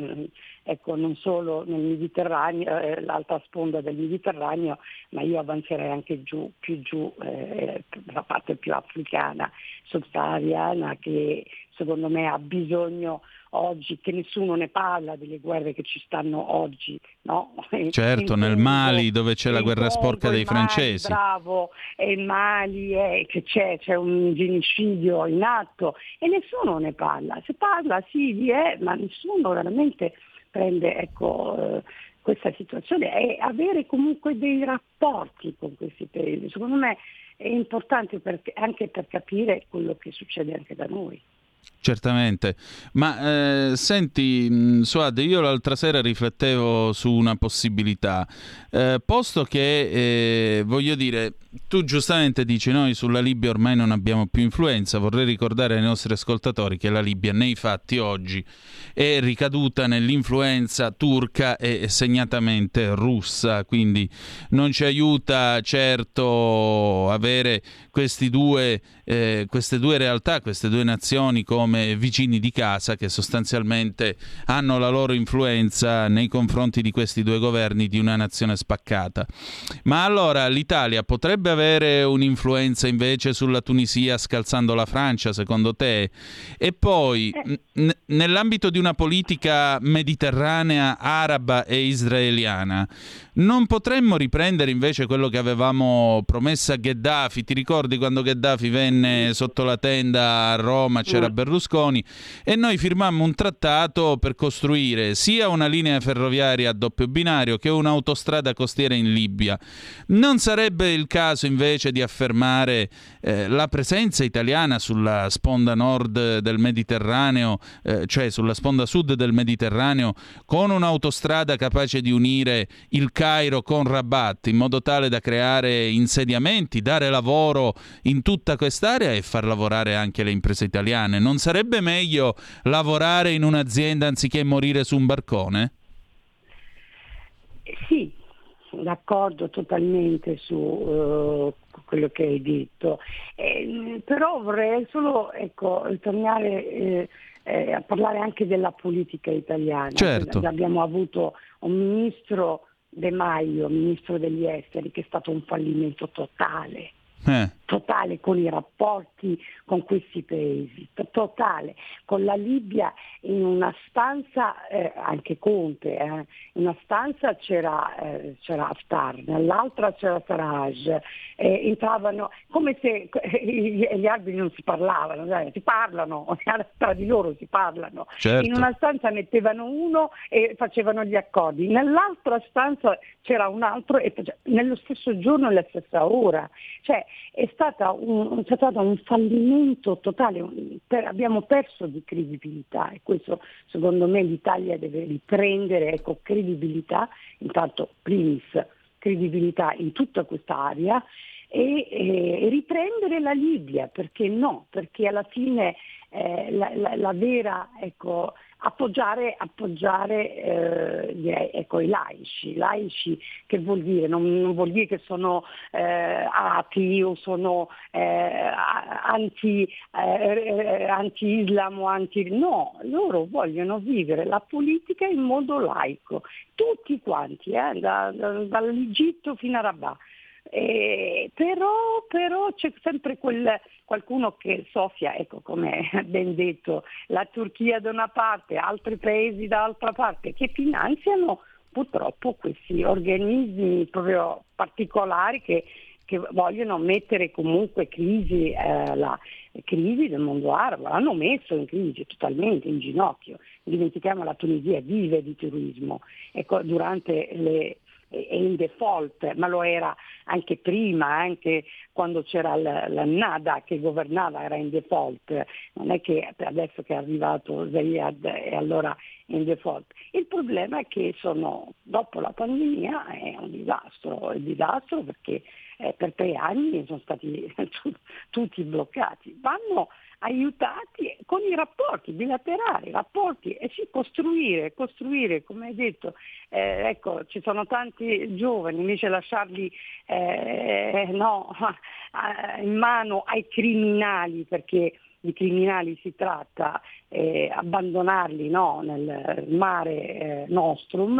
ecco, non solo nel Mediterraneo, eh, l'altra sponda del Mediterraneo, ma io avanzerei anche giù, più giù, eh, la parte più africana, subsahariana, che secondo me ha bisogno oggi, che nessuno ne parla delle guerre che ci stanno oggi. No? Certo, nel Mali dove c'è la guerra sporca dei Mali, francesi. Bravo, e il Mali è, che c'è, c'è un genocidio in atto e nessuno ne parla. Si parla, sì, di è, ma nessuno veramente prende ecco, eh, questa situazione e avere comunque dei rapporti con questi paesi. Secondo me è importante per, anche per capire quello che succede anche da noi. Certamente, ma eh, senti Suad, io l'altra sera riflettevo su una possibilità, eh, posto che, eh, voglio dire, tu giustamente dici noi sulla Libia ormai non abbiamo più influenza, vorrei ricordare ai nostri ascoltatori che la Libia nei fatti oggi è ricaduta nell'influenza turca e segnatamente russa, quindi non ci aiuta certo avere due, eh, queste due realtà, queste due nazioni come vicini di casa che sostanzialmente hanno la loro influenza nei confronti di questi due governi di una nazione spaccata. Ma allora l'Italia potrebbe avere un'influenza invece sulla Tunisia scalzando la Francia, secondo te? E poi, eh. n- nell'ambito di una politica mediterranea, araba e israeliana, non potremmo riprendere invece quello che avevamo promesso a Gheddafi? Ti ricordi quando Gheddafi venne sotto la tenda a Roma, c'era mm. Berlusconi, e noi firmammo un trattato per costruire sia una linea ferroviaria a doppio binario che un'autostrada costiera in Libia. Non sarebbe il caso invece di affermare eh, la presenza italiana sulla sponda nord del Mediterraneo, eh, cioè sulla sponda sud del Mediterraneo, con un'autostrada capace di unire il Cairo con Rabat in modo tale da creare insediamenti, dare lavoro in tutta quest'area e far lavorare anche le imprese italiane. Non sarebbe meglio lavorare in un'azienda anziché morire su un barcone? Sì, d'accordo totalmente su uh, quello che hai detto, eh, però vorrei solo ecco, tornare eh, eh, a parlare anche della politica italiana. Certo. Abbiamo avuto un ministro De Maio, ministro degli esteri, che è stato un fallimento totale. Totale con i rapporti con questi paesi, totale. Con la Libia in una stanza, eh, anche Conte, eh, in una stanza c'era, eh, c'era Haftar, nell'altra c'era Sarraj, eh, entravano come se gli, gli alberi non si parlavano, cioè, si parlano, tra di loro si parlano. Certo. In una stanza mettevano uno e facevano gli accordi, nell'altra stanza c'era un altro e nello stesso giorno e alla stessa ora. Cioè, è, un, è stato un fallimento totale, per, abbiamo perso di credibilità e questo secondo me l'Italia deve riprendere ecco, credibilità, intanto primis credibilità in tutta quest'area e, e, riprendere la Libia, perché no? Perché alla fine eh, la, la, la, vera ecco, appoggiare, appoggiare eh, ecco, i laici. laici che vuol dire? Non, non vuol dire che sono eh, atei o sono eh, anti, eh, anti-islam o anti... No, loro vogliono vivere la politica in modo laico, tutti quanti, eh, da, da, dall'Egitto fino a Rabat. Eh, però, però, c'è sempre quel, qualcuno che soffia, ecco come ben detto, la Turchia da una parte, altri paesi dall'altra parte, che finanziano purtroppo questi organismi proprio particolari che, che vogliono mettere comunque crisi, eh, la crisi del mondo arabo, l'hanno messo in crisi totalmente, in ginocchio. Dimentichiamo la Tunisia vive di turismo. Ecco, durante le è in default, ma lo era anche prima, anche quando c'era la, la Nada che governava era in default, non è che adesso che è arrivato Zayed e allora è in default. Il problema è che sono, dopo la pandemia è un disastro, è un disastro perché eh, per tre anni sono stati tutti bloccati. Vanno aiutati con i rapporti bilaterali, rapporti e sì, costruire, costruire, come hai detto, eh, ecco, ci sono tanti giovani, invece lasciarli eh, no, in mano ai criminali, perché di criminali si tratta, eh, abbandonarli no, nel mare eh, nostrum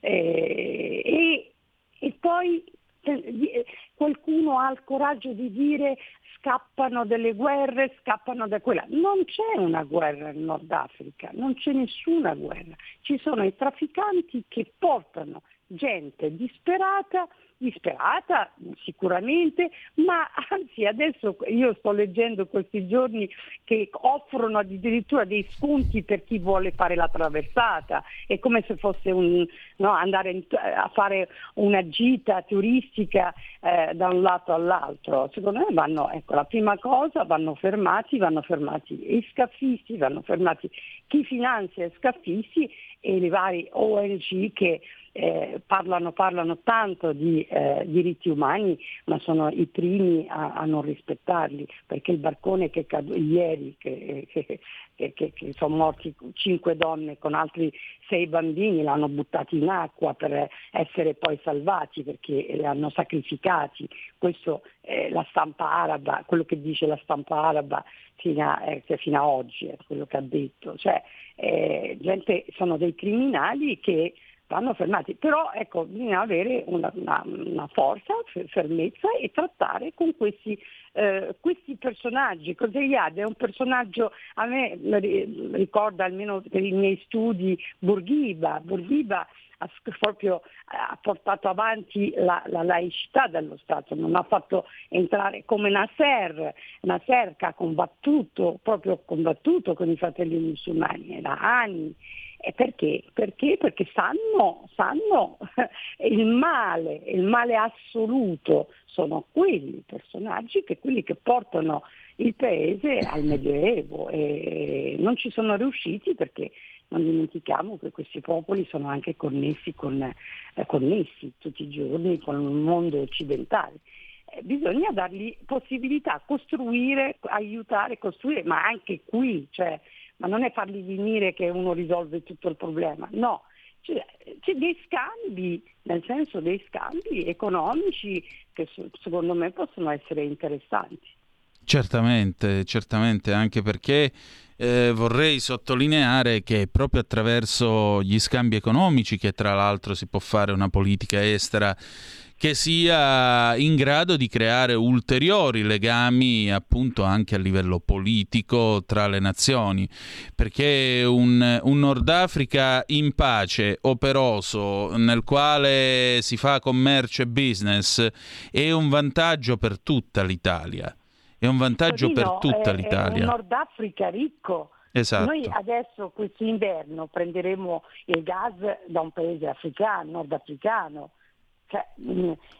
eh, e, e poi eh, qualcuno ha il coraggio di dire scappano delle guerre, scappano da quella. Non c'è una guerra in Nord Africa, non c'è nessuna guerra. Ci sono i trafficanti che portano gente disperata disperata sicuramente, ma anzi adesso io sto leggendo questi giorni che offrono addirittura dei sconti per chi vuole fare la traversata, è come se fosse un, no, andare a fare una gita turistica eh, da un lato all'altro. Secondo me vanno, ecco, la prima cosa vanno fermati, vanno fermati i scaffisti, vanno fermati chi finanzia i scaffisti e le varie ONG che eh, parlano, parlano, tanto di eh, diritti umani, ma sono i primi a, a, non rispettarli, perché il barcone che è caduto ieri, che, che, che, che, sono morti cinque donne con altri sei bambini, l'hanno buttati in acqua per essere poi salvati perché li hanno sacrificati. Questo è la stampa araba, quello che dice la stampa araba fino a, eh, fino a oggi, è quello che ha detto. Cioè, eh, gente, sono dei criminali che vanno fermati, però ecco, bisogna avere una, una, una forza, fermezza e trattare con questi, eh, questi personaggi. Coseiad è un personaggio, a me ricorda almeno per i miei studi Bourguiba, Bourguiba ha, proprio, ha portato avanti la, la, laicità dello Stato, non ha fatto entrare come Nasser, Nasser che ha combattuto, proprio combattuto con i fratelli musulmani da anni perché? Perché? Perché sanno, sanno il male, il male assoluto sono quelli personaggi che quelli che portano il paese al Medioevo e non ci sono riusciti perché non dimentichiamo che questi popoli sono anche connessi, con, eh, connessi tutti i giorni con il mondo occidentale. Eh, bisogna dargli possibilità, costruire, aiutare, costruire, ma anche qui, cioè, ma non è fargli venire che uno risolve tutto il problema, no, c'è, c'è dei scambi, nel senso dei scambi economici che secondo me possono essere interessanti. Certamente, certamente, anche perché eh, vorrei sottolineare che proprio attraverso gli scambi economici che tra l'altro si può fare una politica estera che sia in grado di creare ulteriori legami appunto anche a livello politico tra le nazioni, perché un, un Nord Africa in pace, operoso, nel quale si fa commercio e business, è un vantaggio per tutta l'Italia. È un vantaggio Torino per tutta è, l'Italia. È un Nord Africa ricco. Esatto. Noi adesso questo inverno prenderemo il gas da un paese africano, nordafricano, cioè,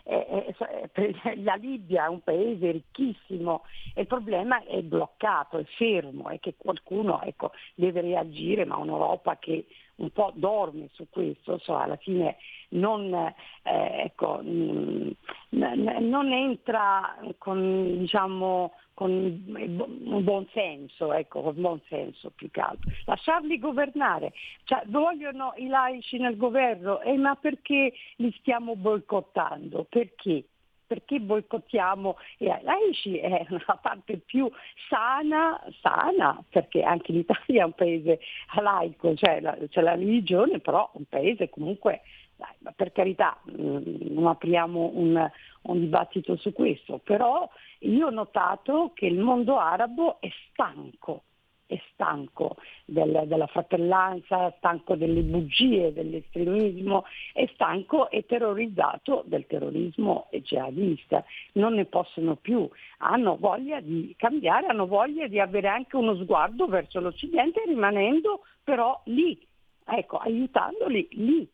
è, è, è, la Libia è un paese ricchissimo e il problema è bloccato, è fermo e che qualcuno ecco, deve reagire, ma un'Europa che un po' dorme su questo, so, alla fine non, eh, ecco, mh, non entra con, diciamo, con un buon senso, ecco, con buon senso più che altro. Lasciarli governare, cioè, vogliono i laici nel governo, eh, ma perché li stiamo boicottando? Perché? perché boicottiamo i laici è una parte più sana, sana, perché anche l'Italia è un paese laico, cioè la, c'è la religione, però un paese comunque dai, per carità, mm, non apriamo un, un, dibattito su questo, però io ho notato che il mondo arabo è stanco, è stanco del, della fratellanza, stanco delle bugie, dell'estremismo, è stanco e terrorizzato del terrorismo jihadista. Non ne possono più, hanno voglia di cambiare, hanno voglia di avere anche uno sguardo verso l'Occidente rimanendo però lì, ecco, aiutandoli lì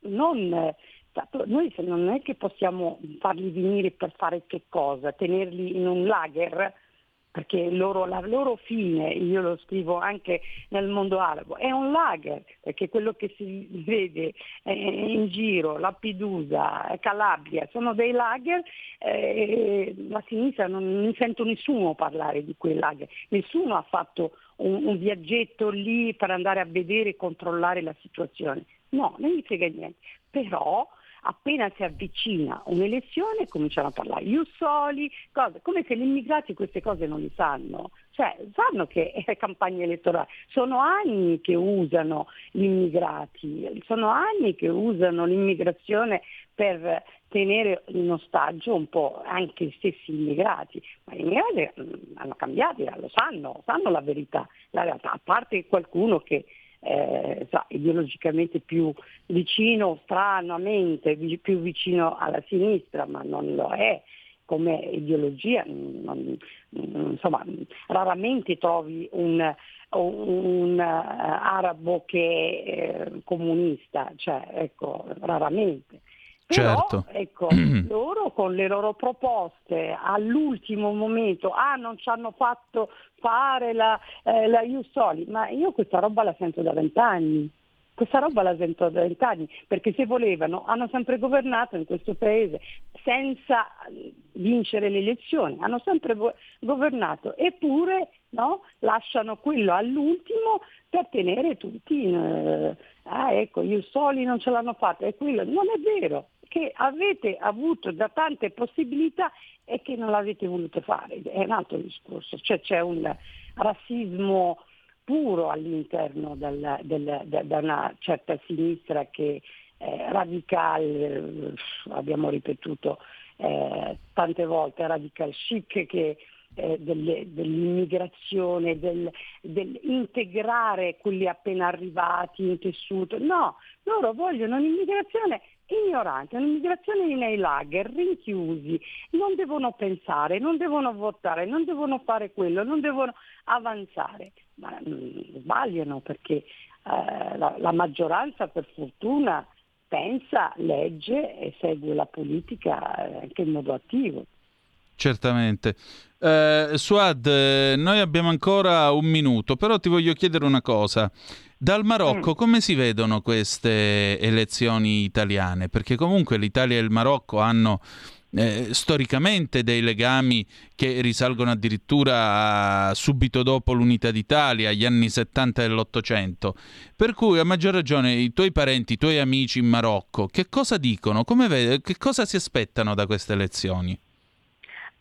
non, noi non è che possiamo farli venire per fare che cosa, tenerli in un lager, perché loro, la loro fine, io lo scrivo anche nel mondo arabo, è un lager, perché quello che si vede eh, in giro, Lampedusa, Calabria, sono dei lager, eh, la sinistra non, non sento nessuno parlare di quei lager, nessuno ha fatto un, un viaggetto lì per andare a vedere e controllare la situazione. No, non gli frega niente. Però appena si avvicina un'elezione cominciano a parlare Jussoli, cose, come se gli immigrati queste cose non li sanno. Cioè, sanno che è campagna elettorale. Sono anni che usano gli immigrati, sono anni che usano l'immigrazione per tenere in ostaggio un po' anche gli stessi immigrati. Ma gli immigrati mm, hanno cambiato, lo sanno, sanno la verità, la realtà, a parte qualcuno che eh, sa, ideologicamente più vicino, stranamente più vicino alla sinistra, ma non lo è come ideologia, non, insomma, raramente trovi un, un uh, arabo che è uh, comunista, cioè, ecco, raramente. Però, certo. ecco, loro con le loro proposte all'ultimo momento, ah non ci hanno fatto fare la, eh, la Iussoli, ma io questa roba la sento da vent'anni. Questa roba la sento da vent'anni, perché se volevano hanno sempre governato in questo paese senza vincere le elezioni, hanno sempre governato, eppure no, lasciano quello all'ultimo per tenere tutti in... Eh, ah ecco, gli Soli non ce l'hanno fatta, è quello. Non è vero, che avete avuto da tante possibilità e che non l'avete voluto fare. È un altro discorso, cioè c'è un razzismo puro all'interno da una certa sinistra che è radicale, abbiamo ripetuto eh, tante volte, radical chic che eh, delle, dell'immigrazione, del, dell'integrare quelli appena arrivati in tessuto. No, loro vogliono un'immigrazione ignoranti, un'immigrazione nei lager, rinchiusi, non devono pensare, non devono votare, non devono fare quello, non devono avanzare. Ma mh, mm, sbagliano perché eh, la, la maggioranza per fortuna pensa, legge e segue la politica eh, anche in modo attivo. Certamente. Eh, Suad, eh, noi abbiamo ancora un minuto, però ti voglio chiedere una cosa. Dal Marocco mm. come si vedono queste elezioni italiane? Perché comunque l'Italia e il Marocco hanno eh, storicamente dei legami che risalgono addirittura subito dopo l'unità d'Italia, agli anni 70 dell'Ottocento. Per cui a maggior ragione i tuoi parenti, i tuoi amici in Marocco, che cosa dicono? Vede, che cosa si aspettano da queste elezioni?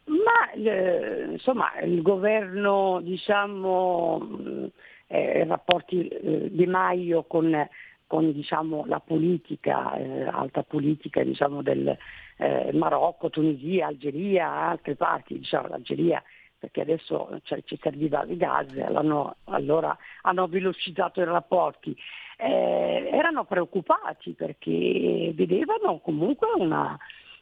Ma eh, insomma il governo, diciamo, eh, rapporti eh, Di Maio con, con diciamo, la politica, eh, alta politica diciamo, del eh, Marocco, Tunisia, Algeria, altre parti, diciamo, l'Algeria perché adesso cioè, ci serviva il gas, allora hanno velocizzato i rapporti. Eh, erano preoccupati perché vedevano comunque una,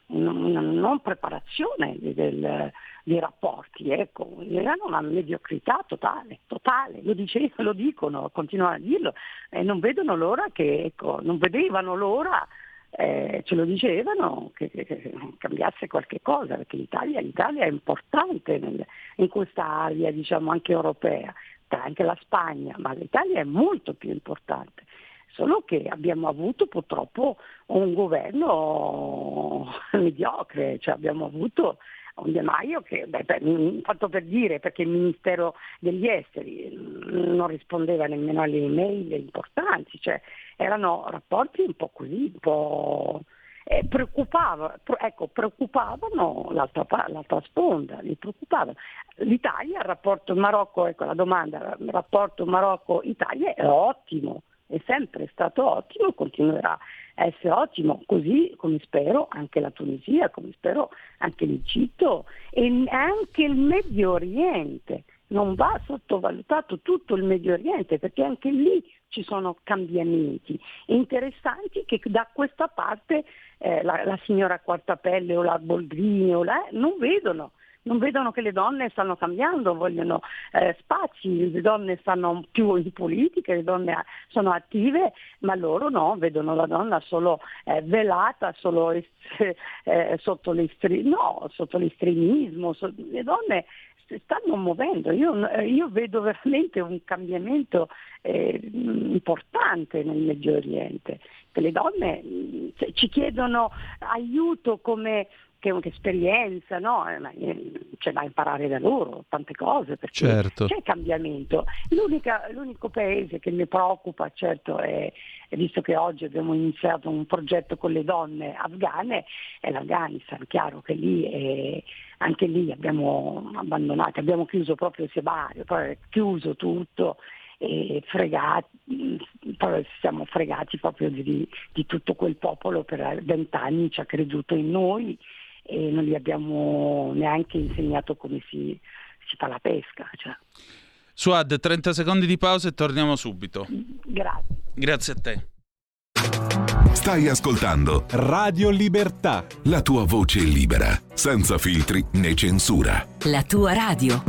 una non preparazione del, dei rapporti, ecco, erano una mediocrità totale, totale, lo, dice, lo dicono, continuano a dirlo, e non vedono l'ora che, ecco, non vedevano l'ora, eh, ce lo dicevano, che, che, che, cambiasse qualche cosa, perché l'Italia, l'Italia è importante nel, in questa area, diciamo, anche europea, anche la Spagna, ma l'Italia è molto più importante solo che abbiamo avuto purtroppo un governo mediocre, cioè abbiamo avuto un De Maio che, beh, beh, fatto per dire, perché il Ministero degli Esteri non rispondeva nemmeno alle email importanti, cioè erano rapporti un po' così, un po' eh, preoccupava, ecco, preoccupavano l'altra, l'altra sponda, li preoccupavano. L'Italia, il rapporto Marocco, ecco la domanda, il rapporto Marocco-Italia è ottimo, è sempre stato ottimo e continuerà a essere ottimo, così come spero anche la Tunisia, come spero anche l'Egitto e anche il Medio Oriente. Non va sottovalutato tutto il Medio Oriente perché anche lì ci sono cambiamenti interessanti che da questa parte eh, la, la, signora Quartapelle o la Boldrini o la, non vedono. Non vedono che le donne stanno cambiando, vogliono eh, spazi, le donne stanno più in politica, le donne sono attive, ma loro no, vedono la donna solo eh, velata, solo eh, sotto, no, sotto, l'estremismo. So- le donne stanno muovendo. Io, io, vedo veramente un cambiamento eh, importante nel Medio Oriente. Le donne cioè, ci chiedono aiuto come che un'esperienza, no? Eh, c'è da imparare da loro tante cose perché certo. c'è cambiamento. l'unico paese che mi preoccupa, certo, è, visto che oggi abbiamo iniziato un progetto con le donne afghane, è l'Afghanistan. Chiaro che lì è, anche lì abbiamo abbandonato, abbiamo chiuso proprio il sebario, poi chiuso tutto e fregati, siamo fregati proprio di, di tutto quel popolo per vent'anni ci ha creduto in noi e non gli abbiamo neanche insegnato come si, si fa la pesca. Cioè. Suad, 30 secondi di pausa e torniamo subito. Grazie. Grazie a te. Stai ascoltando Radio Libertà. La tua voce libera, senza filtri né censura. La tua radio.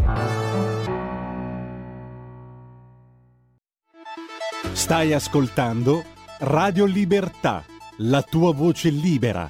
Stai ascoltando Radio Libertà. La tua voce libera,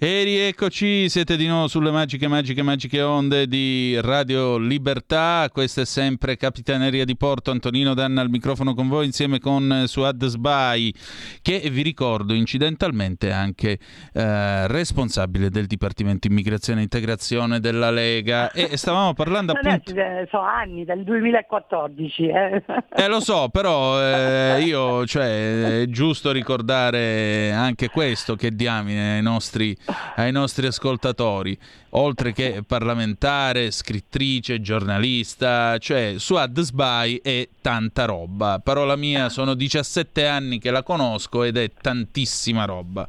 E rieccoci, siete di nuovo sulle magiche, magiche, magiche onde di Radio Libertà. Questa è sempre Capitaneria di Porto. Antonino Danna al microfono con voi insieme con Suad Sbai, che vi ricordo incidentalmente anche eh, responsabile del Dipartimento Immigrazione e Integrazione della Lega. E stavamo parlando appunto... Adesso, so anni, dal 2014. Eh, eh lo so, però eh, io, cioè, è giusto ricordare anche questo che diamine ai nostri ai nostri ascoltatori, oltre che parlamentare, scrittrice, giornalista, cioè Suad Sbai è tanta roba. Parola mia, sono 17 anni che la conosco ed è tantissima roba.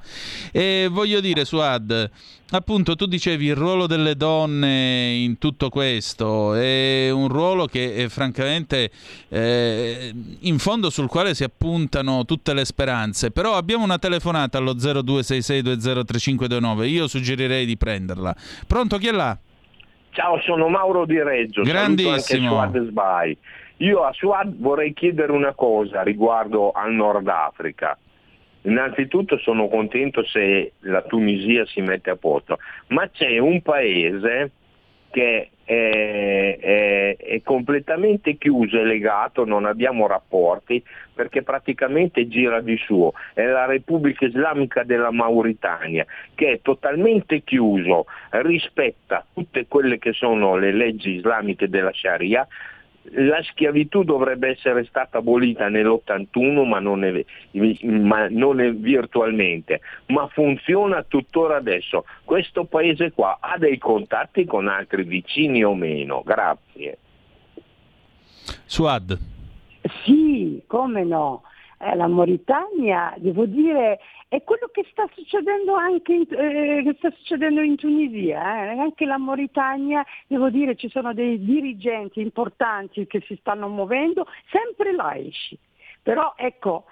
E voglio dire, Suad, appunto tu dicevi il ruolo delle donne in tutto questo è un ruolo che è, francamente eh, in fondo sul quale si appuntano tutte le speranze però abbiamo una telefonata allo 0266203529 io suggerirei di prenderla. Pronto chi è là? Ciao sono Mauro Di Reggio grandissimo anche Suad Sbai. Io a Suad vorrei chiedere una cosa riguardo al Nord Africa. Innanzitutto sono contento se la Tunisia si mette a posto, ma c'è un paese che è, è, è, completamente chiuso e legato, non abbiamo rapporti perché praticamente gira di suo, è la Repubblica Islamica della Mauritania che è totalmente chiuso, rispetta tutte quelle che sono le leggi islamiche della Sharia, la schiavitù dovrebbe essere stata abolita nell'81 ma non, è, ma non è virtualmente, ma funziona tuttora adesso. Questo paese qua ha dei contatti con altri vicini o meno? Grazie. Suad. Sì, come no. Eh, la Mauritania, devo dire, è quello che sta succedendo anche in, eh, sta succedendo in Tunisia, eh? anche la Mauritania, devo dire, ci sono dei dirigenti importanti che si stanno muovendo, sempre laici. Però ecco,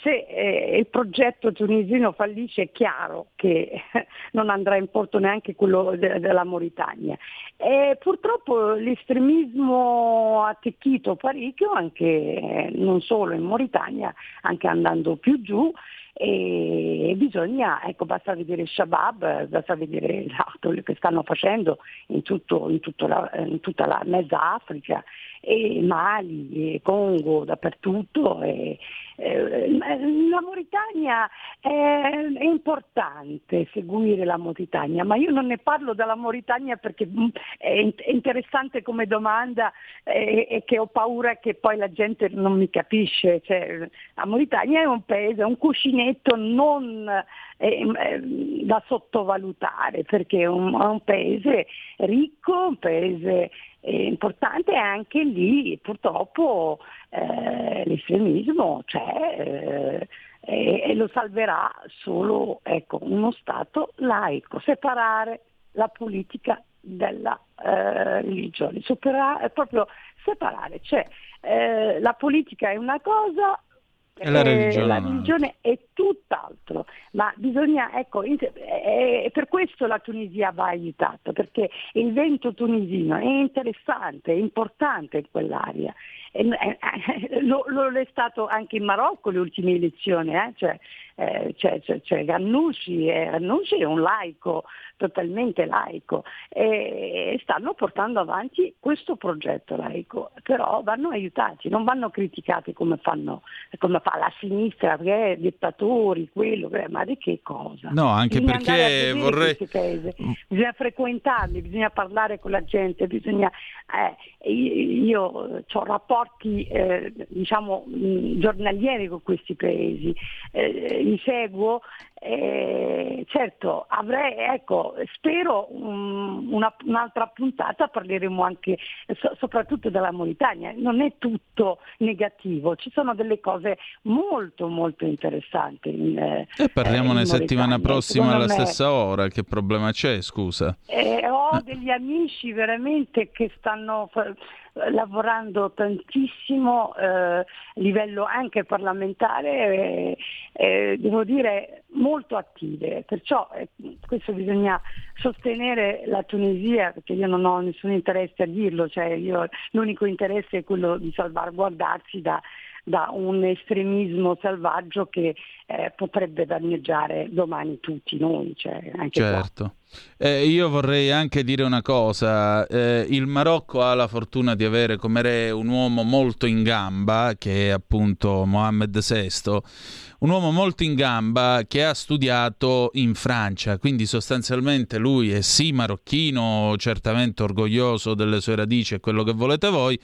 se eh, il progetto tunisino fallisce è chiaro che non andrà in porto neanche quello de- della Mauritania. E purtroppo l'estremismo ha attecchito parecchio, anche, non solo in Mauritania, anche andando più giù, e bisogna, ecco, basta vedere Shabab, basta vedere quello che stanno facendo in, tutto, in, la, in tutta la mezza Africa, e Mali, e Congo, dappertutto. E, eh, la Mauritania è, è, importante seguire la Mauritania, ma io non ne parlo della Mauritania perché mm, è, interessante come domanda e, e, che ho paura che poi la gente non mi capisce. Cioè, la Mauritania è un paese, un cuscinetto non eh, da sottovalutare perché è un, è un paese ricco, un paese eh, importante anche lì purtroppo eh, l'estremismo c'è eh, e, lo salverà solo ecco, uno Stato laico, separare la politica dalla eh, religione, Superare, proprio separare, cioè eh, la politica è una cosa, e la religione, la religione è tutt'altro, ma bisogna, ecco, è per questo la Tunisia va aiutata, perché il vento tunisino è interessante, è importante in quell'area. lo, lo, è stato anche in Marocco le ultime elezioni, eh? cioè, eh, c'è, c'è, c'è Gannusci, eh, Gannusci è un laico, totalmente laico, e stanno portando avanti questo progetto laico, però vanno aiutati, non vanno criticati come, fanno, come fa la sinistra, che è dittatori, quello, ma di che cosa? No, anche bisogna perché vorrei... Bisogna frequentarli, bisogna parlare con la gente, bisogna... Eh, io, ho rapporti eh, diciamo, giornalieri con questi paesi, eh, li seguo eh, certo, avrei, ecco, spero um, una, un'altra puntata parleremo anche so, soprattutto della Mauritania. Non è tutto negativo, ci sono delle cose molto molto interessanti. In, eh, e parliamone eh, settimana prossima alla me, stessa ora, che problema c'è, scusa? Eh, ho degli amici veramente che stanno lavorando tantissimo eh, a livello anche parlamentare, eh, devo dire molto attive, perciò eh, questo bisogna sostenere la Tunisia perché io non ho nessun interesse a dirlo, cioè io, l'unico interesse è quello di salvaguardarsi da, da un estremismo selvaggio che eh, potrebbe danneggiare domani tutti noi. Cioè anche certo. Eh, io vorrei anche dire una cosa, eh, il Marocco ha la fortuna di avere come re un uomo molto in gamba, che è appunto Mohammed VI, un uomo molto in gamba che ha studiato in Francia, quindi sostanzialmente lui è sì marocchino, certamente orgoglioso delle sue radici e quello che volete voi,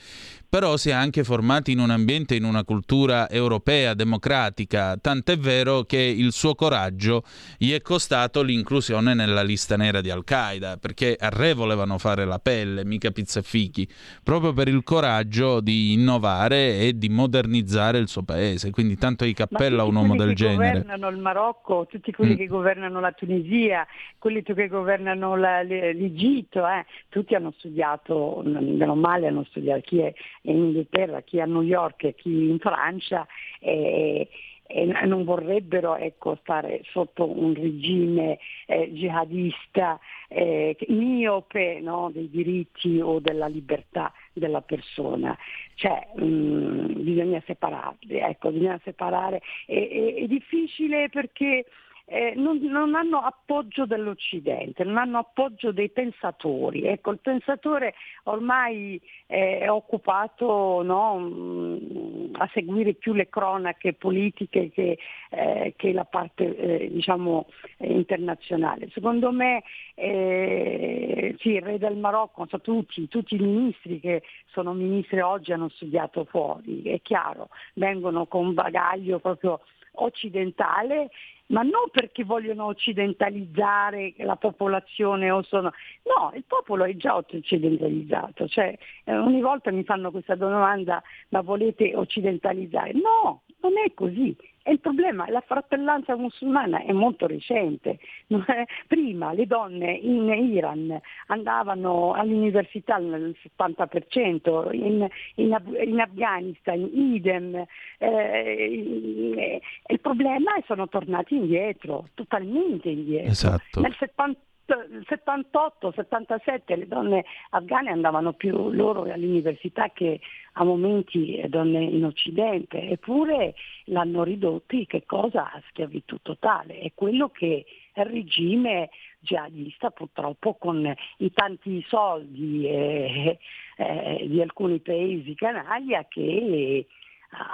però si è anche formato in un ambiente, in una cultura europea, democratica, tant'è vero che il suo coraggio gli è costato l'inclusione nella lista nera di Al-Qaeda, perché a re volevano fare la pelle, mica pizza e fichi, proprio per il coraggio di innovare e di modernizzare il suo paese, quindi tanto di cappella un uomo del genere. Quelli che governano il Marocco, tutti quelli mm. che governano la Tunisia, quelli che governano la, l'Egitto, eh, tutti hanno studiato, meno male hanno studiato, chi è in Inghilterra, chi a New York e chi in Francia. Eh, e non vorrebbero ecco, stare sotto un regime eh, jihadista eh, miope no, dei diritti o della libertà della persona. Cioè, mh, mm, bisogna separarli, ecco, bisogna separare. È, è, è difficile perché eh, non, non, hanno appoggio dell'Occidente, non hanno appoggio dei pensatori. Ecco, il pensatore ormai eh, è occupato no, mm, a seguire più le cronache politiche che, eh, che la parte eh, diciamo, internazionale. Secondo me eh, sì, il re del Marocco, so, tutti, tutti i ministri che sono ministri oggi hanno studiato fuori, è chiaro, vengono con bagaglio proprio occidentale ma non perché vogliono occidentalizzare la popolazione o sono... No, il popolo è già occidentalizzato, cioè eh, ogni volta mi fanno questa domanda, ma volete occidentalizzare? No, non è così. E il problema è la fratellanza musulmana è molto recente. Prima le donne in Iran andavano all'università nel 70%, in, in, in Afghanistan idem. Eh, il problema è che sono tornati indietro, totalmente indietro. Esatto. Nel 70 78-77 le donne afghane andavano più loro all'università che a momenti donne in Occidente, eppure l'hanno ridotti che cosa? A schiavitù totale. È quello che il regime jihadista purtroppo con i tanti soldi eh, eh, di alcuni paesi canaglia che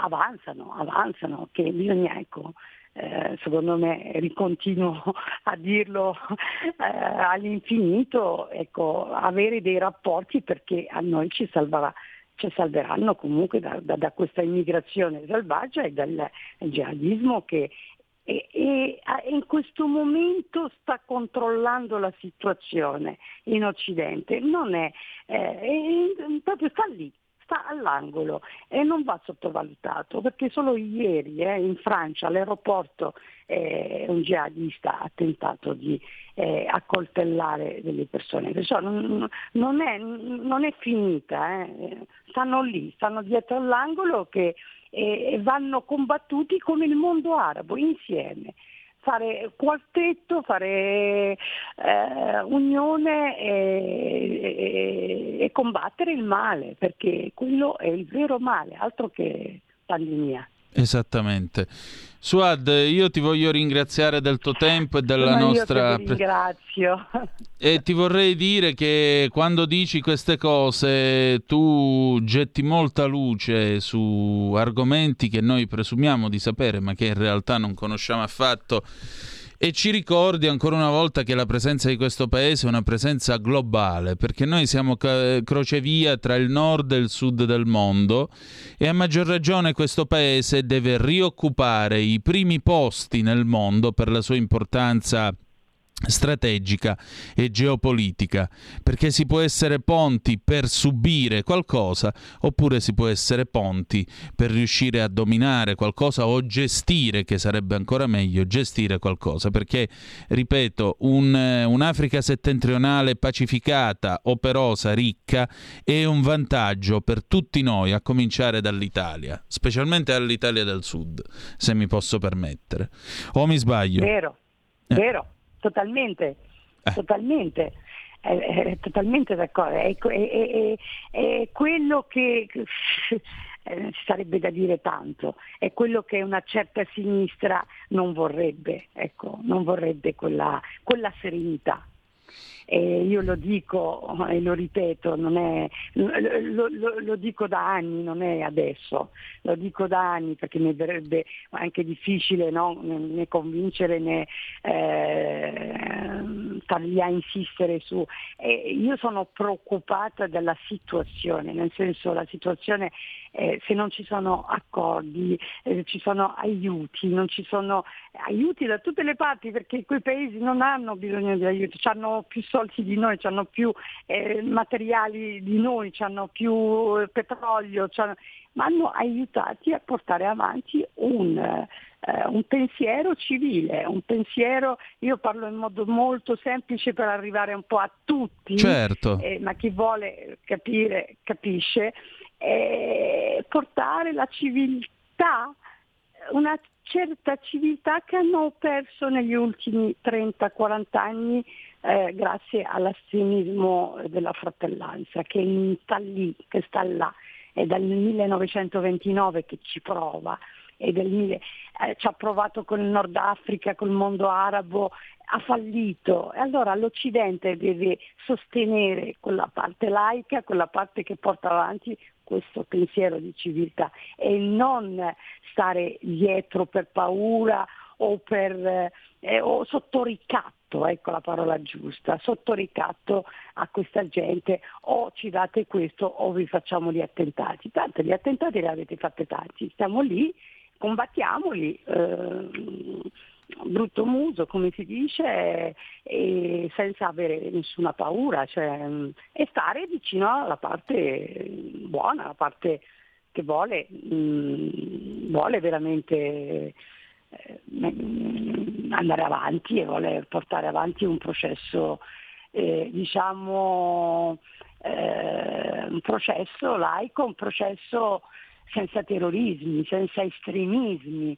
avanzano, avanzano, che bisogna ecco, eh, secondo me ricontinuo a dirlo eh, all'infinito, ecco, avere dei rapporti perché a noi ci salverà ci salveranno comunque da, da, da, questa immigrazione selvaggia e dal jihadismo che e, e, in questo momento sta controllando la situazione in Occidente, non è, eh, è proprio sta lì, sta all'angolo e non va sottovalutato perché solo ieri eh, in Francia all'aeroporto eh, un jihadista ha tentato di eh, accoltellare delle persone, perciò non, non, è, non è, finita, eh. stanno lì, stanno dietro all'angolo che e vanno combattuti come il mondo arabo insieme fare quartetto, fare eh, unione e, e, e, combattere il male, perché quello è il vero male, altro che pandemia. Esattamente. Suad, io ti voglio ringraziare del tuo tempo e della Sono nostra... Io ti ringrazio. E ti vorrei dire che quando dici queste cose tu getti molta luce su argomenti che noi presumiamo di sapere ma che in realtà non conosciamo affatto e ci ricordi ancora una volta che la presenza di questo paese è una presenza globale, perché noi siamo crocevia tra il nord e il sud del mondo e a maggior ragione questo paese deve rioccupare i primi posti nel mondo per la sua importanza strategica e geopolitica, perché si può essere ponti per subire qualcosa oppure si può essere ponti per riuscire a dominare qualcosa o gestire, che sarebbe ancora meglio, gestire qualcosa, perché, ripeto, un, un'Africa settentrionale pacificata, operosa, ricca è un vantaggio per tutti noi, a cominciare dall'Italia, specialmente all'Italia del Sud, se mi posso permettere. O mi sbaglio? Vero, eh. vero totalmente, eh. totalmente. È, è, totalmente d'accordo, è, è, è quello che eh, sarebbe da dire tanto, è quello che una certa sinistra non vorrebbe, ecco, non vorrebbe quella, quella serenità. E io lo dico e lo ripeto, è, lo, lo, lo, dico da anni, non è adesso, lo dico da anni perché mi verrebbe anche difficile no? né convincere né eh, stargli a insistere su. E io sono preoccupata della situazione, nel senso la situazione eh, se non ci sono accordi, eh, ci sono aiuti, non ci sono aiuti da tutte le parti perché quei paesi non hanno bisogno di aiuti, hanno più soldi di noi, hanno più eh, materiali di noi, hanno più eh, petrolio, ma hanno aiutati a portare avanti un, eh, un, pensiero civile, un pensiero, io parlo in modo molto semplice per arrivare un po' a tutti, certo. eh, ma chi vuole capire capisce, eh, portare la civiltà, una certa civiltà che hanno perso negli ultimi 30-40 anni eh, grazie all'astremismo della fratellanza che sta lì, che sta là. È dal 1929 che ci prova, del, eh, ci ha provato con il Nord Africa, col mondo arabo, ha fallito. E allora l'Occidente deve sostenere quella parte laica, quella parte che porta avanti questo pensiero di civiltà e non stare dietro per paura o, per, eh, o sotto ricatto, ecco la parola giusta, sotto ricatto a questa gente o ci date questo o vi facciamo gli attentati. Tanto gli attentati li avete fatti tanti, stiamo lì, combattiamoli. Eh, brutto muso, come si dice, e senza avere nessuna paura, cioè, e stare vicino alla parte buona, alla parte che vuole, mh, mm, vuole veramente eh, andare avanti e vuole portare avanti un processo, eh, diciamo, eh, un processo laico, un processo senza terrorismi, senza estremismi,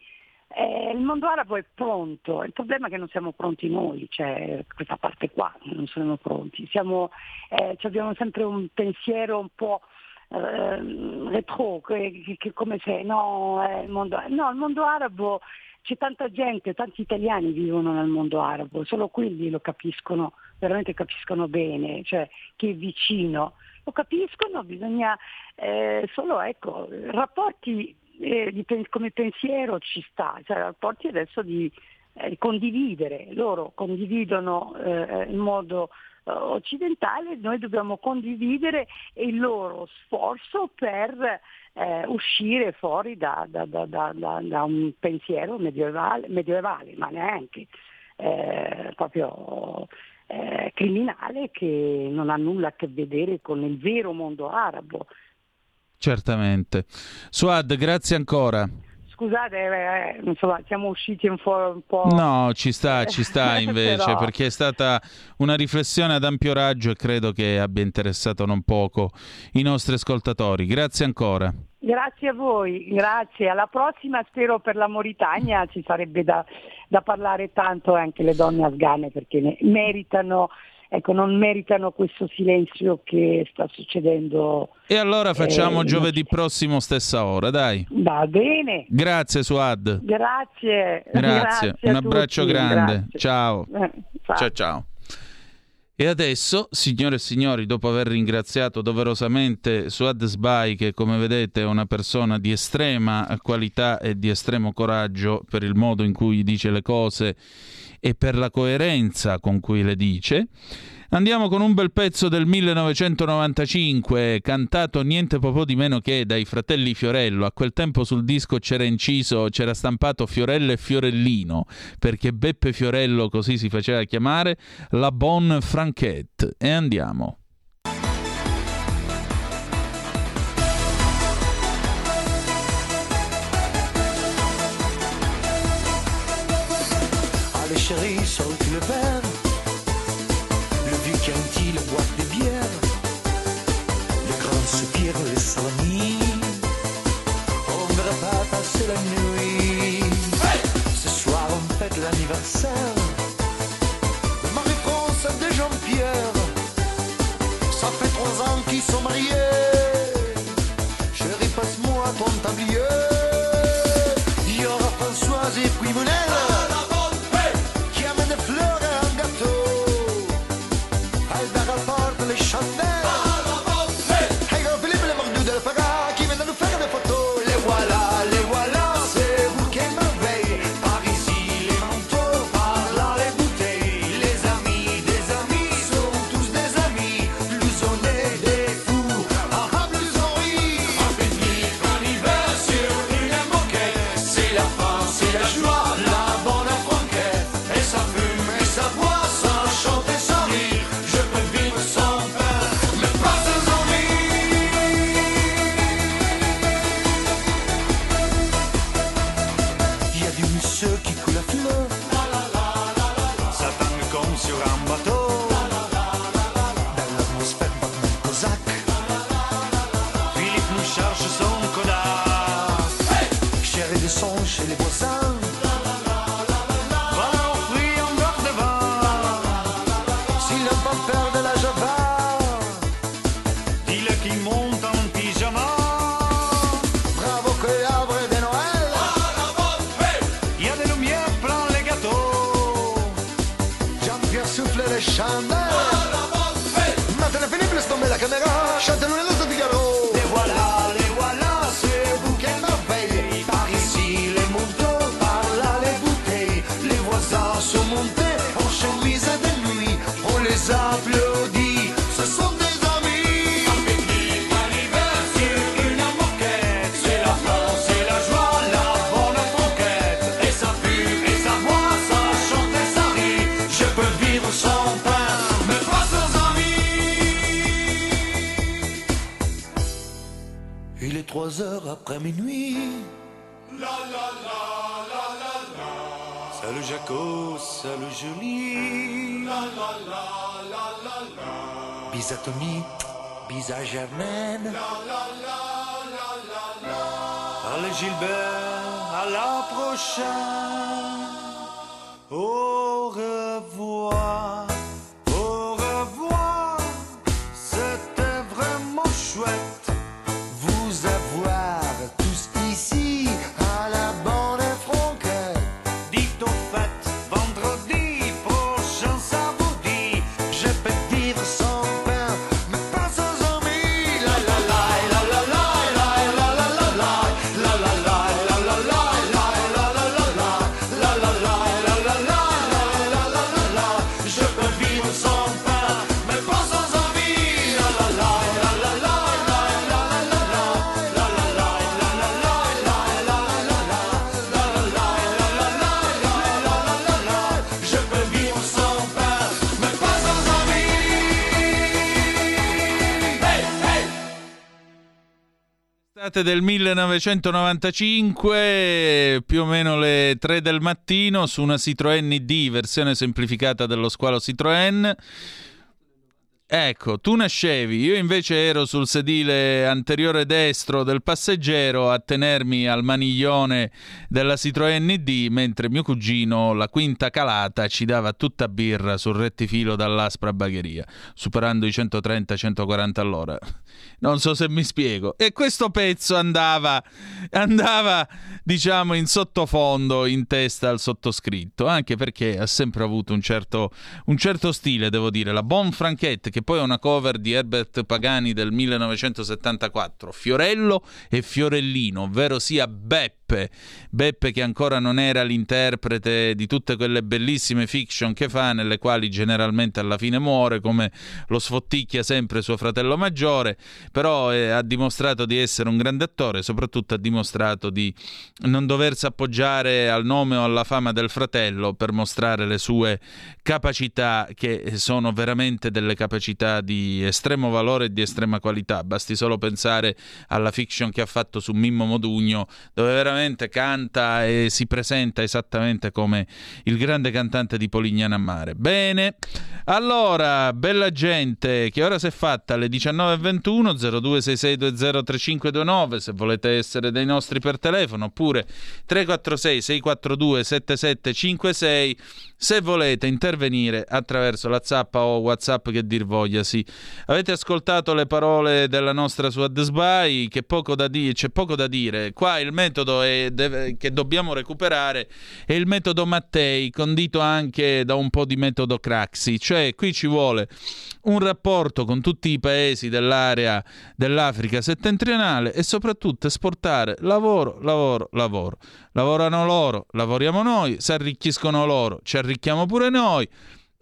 eh, il mondo arabo è pronto, il problema è che non siamo pronti noi, cioè questa parte qua, non sono pronti. Siamo, eh, abbiamo sempre un pensiero un po' eh, retro, che, che, come se no, eh, il mondo, no, il mondo arabo c'è tanta gente, tanti italiani vivono nel mondo arabo, solo quelli lo capiscono, veramente capiscono bene, cioè chi è vicino, lo capiscono, bisogna eh, solo ecco, rapporti eh, di, come pensiero ci sta, cioè rapporti adesso di eh, condividere, loro condividono eh, in modo eh, occidentale, noi dobbiamo condividere il loro sforzo per eh, uscire fuori da, da, da, da, un pensiero medievale, medievale ma neanche eh, proprio eh, criminale che non ha nulla a che vedere con il vero mondo arabo. Certamente. Suad, grazie ancora. Scusate, eh, insomma, siamo usciti un po', un po'... No, ci sta, ci sta invece, Però... perché è stata una riflessione ad ampio raggio e credo che abbia interessato non poco i nostri ascoltatori. Grazie ancora. Grazie a voi, grazie. Alla prossima spero per la Mauritania ci sarebbe da, da parlare tanto anche le donne afghane perché ne meritano ecco, non meritano questo silenzio che sta succedendo. E allora facciamo eh, giovedì prossimo stessa ora, dai. Va bene. Grazie Suad. Grazie. Grazie. Grazie Un abbraccio tutti. grande. Grazie. Ciao. Eh. Ciao ciao. E adesso, signore e signori, dopo aver ringraziato doverosamente Suad Sbai, che come vedete è una persona di estrema qualità e di estremo coraggio per il modo in cui dice le cose e per la coerenza con cui le dice, Andiamo con un bel pezzo del 1995, cantato niente po' di meno che dai fratelli Fiorello. A quel tempo sul disco c'era inciso, c'era stampato Fiorello e Fiorellino, perché Beppe Fiorello, così si faceva chiamare, la Bonne Franquette. E andiamo. Allez chérie, sound. trois heures après minuit. La la la la la la. Salut Jaco, salut Julie. La la la la la la. Bis à Tommy, bis à Germaine. La la la la la la. Allez Gilbert, à la prochaine. Oh, 7 del 1995, più o meno le 3 del mattino, su una Citroën ID, versione semplificata dello squalo Citroën. Ecco, tu nascevi, io invece ero sul sedile anteriore destro del passeggero a tenermi al maniglione della Citroën ID mentre mio cugino, la quinta calata, ci dava tutta birra sul rettifilo dall'aspra bagheria, superando i 130-140 all'ora. Non so se mi spiego. E questo pezzo andava, andava, diciamo, in sottofondo, in testa al sottoscritto, anche perché ha sempre avuto un certo, un certo stile, devo dire. La Bon Franchette, che poi è una cover di Herbert Pagani del 1974, Fiorello e Fiorellino, ovvero sia Beppe. Beppe che ancora non era l'interprete di tutte quelle bellissime fiction che fa, nelle quali generalmente alla fine muore, come lo sfotticchia sempre suo fratello maggiore, però eh, ha dimostrato di essere un grande attore, soprattutto ha dimostrato di non doversi appoggiare al nome o alla fama del fratello per mostrare le sue capacità, che sono veramente delle capacità di estremo valore e di estrema qualità. Basti solo pensare alla fiction che ha fatto su Mimmo Modugno, dove veramente canta e si presenta esattamente come il grande cantante di Polignano a Mare. Bene, allora, bella gente, che ora si è fatta alle 19.21 0266203529 se volete essere dei nostri per telefono oppure 346 642 7756 se volete intervenire attraverso la zappa o whatsapp che dir voglia sì. avete ascoltato le parole della nostra Suad Sbai che poco da di- c'è poco da dire qua il metodo è deve- che dobbiamo recuperare è il metodo Mattei condito anche da un po' di metodo Craxi cioè qui ci vuole un rapporto con tutti i paesi dell'area dell'Africa settentrionale e soprattutto esportare lavoro, lavoro, lavoro. Lavorano loro, lavoriamo noi, si arricchiscono loro, ci arricchiamo pure noi.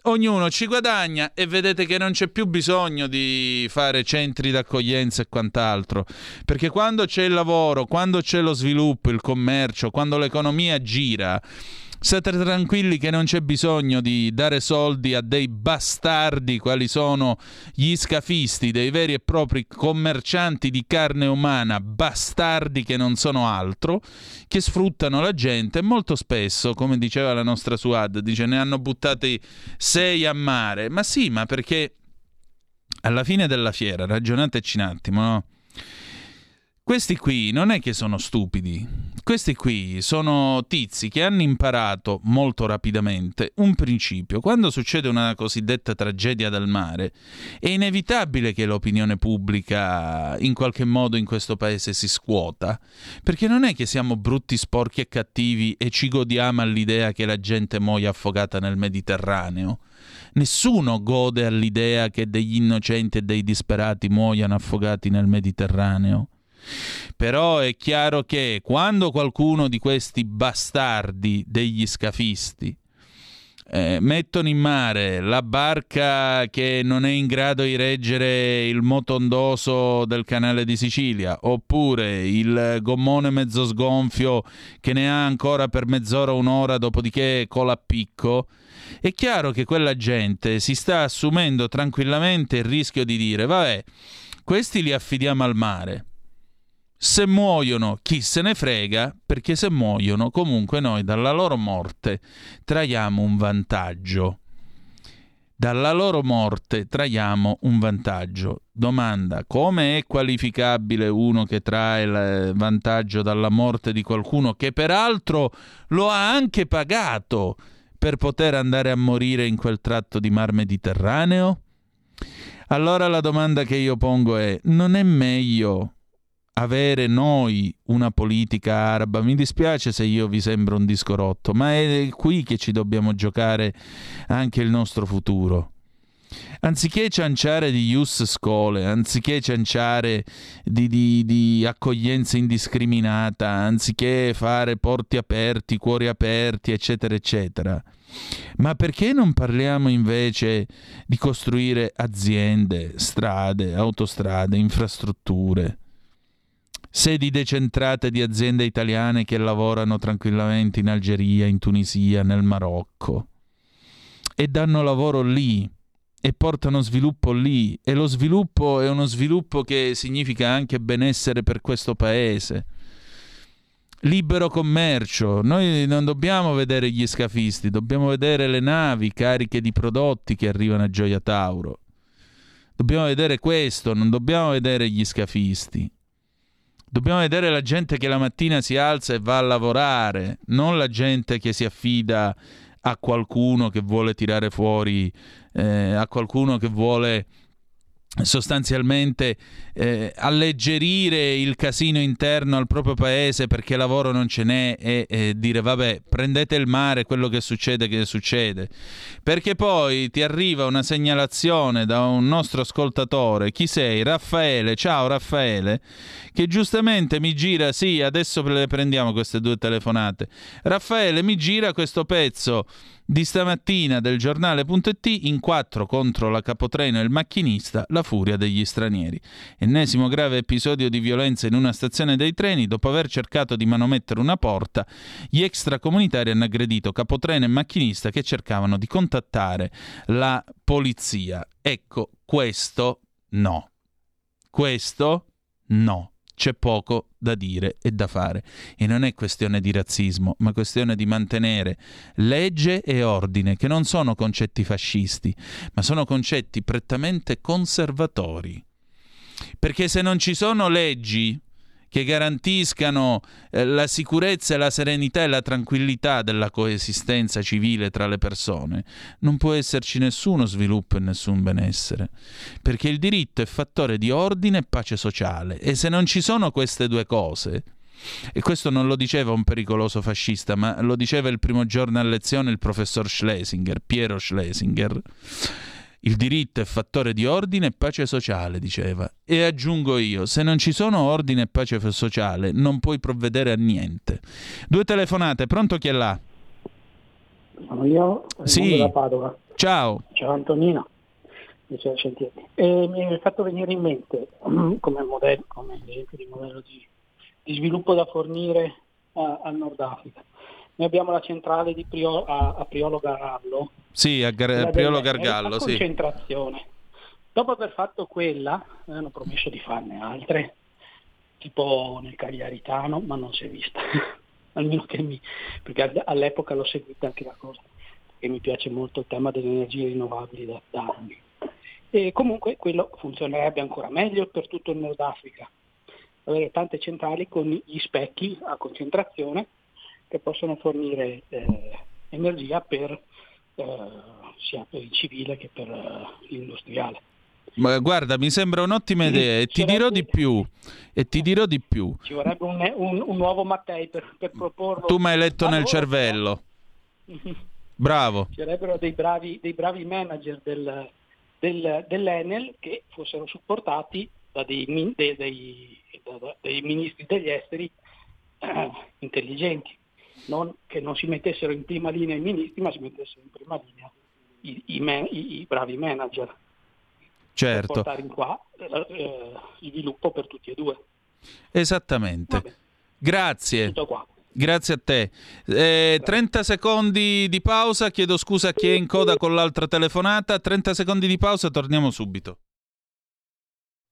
Ognuno ci guadagna e vedete che non c'è più bisogno di fare centri d'accoglienza e quant'altro, perché quando c'è il lavoro, quando c'è lo sviluppo, il commercio, quando l'economia gira, State tranquilli che non c'è bisogno di dare soldi a dei bastardi quali sono gli scafisti, dei veri e propri commercianti di carne umana, bastardi che non sono altro, che sfruttano la gente molto spesso, come diceva la nostra Suad, dice ne hanno buttati sei a mare. Ma sì, ma perché alla fine della fiera, ragionateci un attimo, no? Questi qui non è che sono stupidi, questi qui sono tizi che hanno imparato molto rapidamente un principio. Quando succede una cosiddetta tragedia del mare, è inevitabile che l'opinione pubblica in qualche modo in questo paese si scuota, perché non è che siamo brutti, sporchi e cattivi e ci godiamo all'idea che la gente muoia affogata nel Mediterraneo. Nessuno gode all'idea che degli innocenti e dei disperati muoiano affogati nel Mediterraneo. Però è chiaro che quando qualcuno di questi bastardi degli scafisti eh, mettono in mare la barca che non è in grado di reggere il motondoso del canale di Sicilia, oppure il gommone mezzo sgonfio che ne ha ancora per mezz'ora un'ora, dopodiché cola a picco, è chiaro che quella gente si sta assumendo tranquillamente il rischio di dire, vabbè, questi li affidiamo al mare. Se muoiono, chi se ne frega, perché se muoiono, comunque noi dalla loro morte traiamo un vantaggio. Dalla loro morte traiamo un vantaggio. Domanda: come è qualificabile uno che trae il vantaggio dalla morte di qualcuno che peraltro lo ha anche pagato per poter andare a morire in quel tratto di mar Mediterraneo? Allora la domanda che io pongo è: non è meglio avere noi una politica araba. Mi dispiace se io vi sembro un disco rotto, ma è qui che ci dobbiamo giocare anche il nostro futuro. Anziché cianciare di ius scole, anziché cianciare di, di, di, accoglienza indiscriminata, anziché fare porti aperti, cuori aperti, eccetera, eccetera, ma perché non parliamo invece di costruire aziende, strade, autostrade, infrastrutture? Sedi decentrate di aziende italiane che lavorano tranquillamente in Algeria, in Tunisia, nel Marocco e danno lavoro lì e portano sviluppo lì e lo sviluppo è uno sviluppo che significa anche benessere per questo paese. Libero commercio, noi non dobbiamo vedere gli scafisti, dobbiamo vedere le navi cariche di prodotti che arrivano a Gioia Tauro. Dobbiamo vedere questo, non dobbiamo vedere gli scafisti. Dobbiamo vedere la gente che la mattina si alza e va a lavorare, non la gente che si affida a qualcuno che vuole tirare fuori, eh, a qualcuno che vuole sostanzialmente eh, alleggerire il casino interno al proprio paese perché lavoro non ce n'è e, e, dire vabbè prendete il mare quello che succede che succede. Perché poi ti arriva una segnalazione da un nostro ascoltatore chi sei? Raffaele. Ciao Raffaele. Che giustamente mi gira sì adesso le prendiamo queste due telefonate. Raffaele mi gira questo pezzo di stamattina del giornale.it in quattro contro la capotreno e il macchinista, la furia degli stranieri. Ennesimo grave episodio di violenza in una stazione dei treni, dopo aver cercato di manomettere una porta, gli extracomunitari hanno aggredito capotreno e macchinista che cercavano di contattare la polizia. Ecco, questo no. Questo no c'è poco da dire e da fare. E non è questione di razzismo, ma questione di mantenere legge e ordine, che non sono concetti fascisti, ma sono concetti prettamente conservatori. Perché se non ci sono leggi che garantiscano eh, la sicurezza, la serenità e la tranquillità della coesistenza civile tra le persone, non può esserci nessuno sviluppo e nessun benessere, perché il diritto è fattore di ordine e pace sociale. E se non ci sono queste due cose, e questo non lo diceva un pericoloso fascista, ma lo diceva il primo giorno a lezione il professor Schlesinger, Piero Schlesinger, il diritto è fattore di ordine e pace sociale, diceva. E aggiungo io, se non ci sono ordine e pace sociale, non puoi provvedere a niente. Due telefonate, pronto chi è là? Sono io, sì. da Padova. Ciao. Ciao Antonino. E mi è fatto venire in mente come, modello, come esempio di modello di, di sviluppo da fornire a, al Nord Africa noi abbiamo la centrale di Prio, a, a, Priolo Gargallo. Sì, a Gar- Priolo Gargallo, sì. concentrazione. Dopo aver fatto quella, hanno promesso di farne altre, tipo nel Cagliaritano, ma non si è vista. Almeno che mi... perché all'epoca l'ho seguita anche la cosa, perché mi piace molto il tema delle energie rinnovabili da, da anni. E comunque quello funzionerebbe ancora meglio per tutto il Nord Africa. Avere tante centrali con gli specchi a concentrazione che possono fornire eh, energia per, eh, sia per il civile che per eh, l'industriale. Ma guarda, mi sembra un'ottima idea e ti dirò di più. E ti dirò di più. Ci vorrebbe un, un, un nuovo Mattei per, per, proporlo. Tu mi hai letto nel cervello. Bravo. Ci sarebbero dei bravi, dei bravi manager del, del, dell'Enel che fossero supportati da dei, dei, dei, ministri degli esteri eh, intelligenti non, che non si mettessero in prima linea i ministri, ma si mettessero in prima linea i, i, man, i, i bravi manager. Certo. Per portare in qua eh, sviluppo per tutti e due. Esattamente. Vabbè. Grazie. Tutto qua. Grazie a te. Eh, 30 secondi di pausa, chiedo scusa a chi è in coda con l'altra telefonata. 30 secondi di pausa, torniamo subito.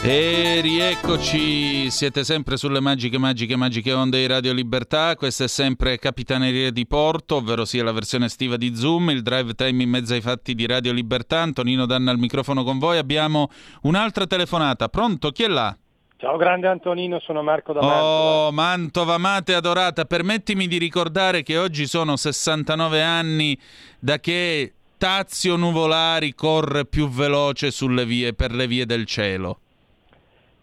E rieccoci, siete sempre sulle magiche, magiche, magiche onde di Radio Libertà. Questa è sempre Capitaneria di Porto, ovvero sia la versione estiva di Zoom, il drive time in mezzo ai fatti di Radio Libertà. Antonino Danna al microfono con voi. Abbiamo un'altra telefonata. Pronto? Chi è là? Ciao grande Antonino, sono Marco da Mantova. Oh, Mantova, amata e adorata, permettimi di ricordare che oggi sono 69 anni da che Tazio Nuvolari corre più veloce sulle vie, per le vie del cielo.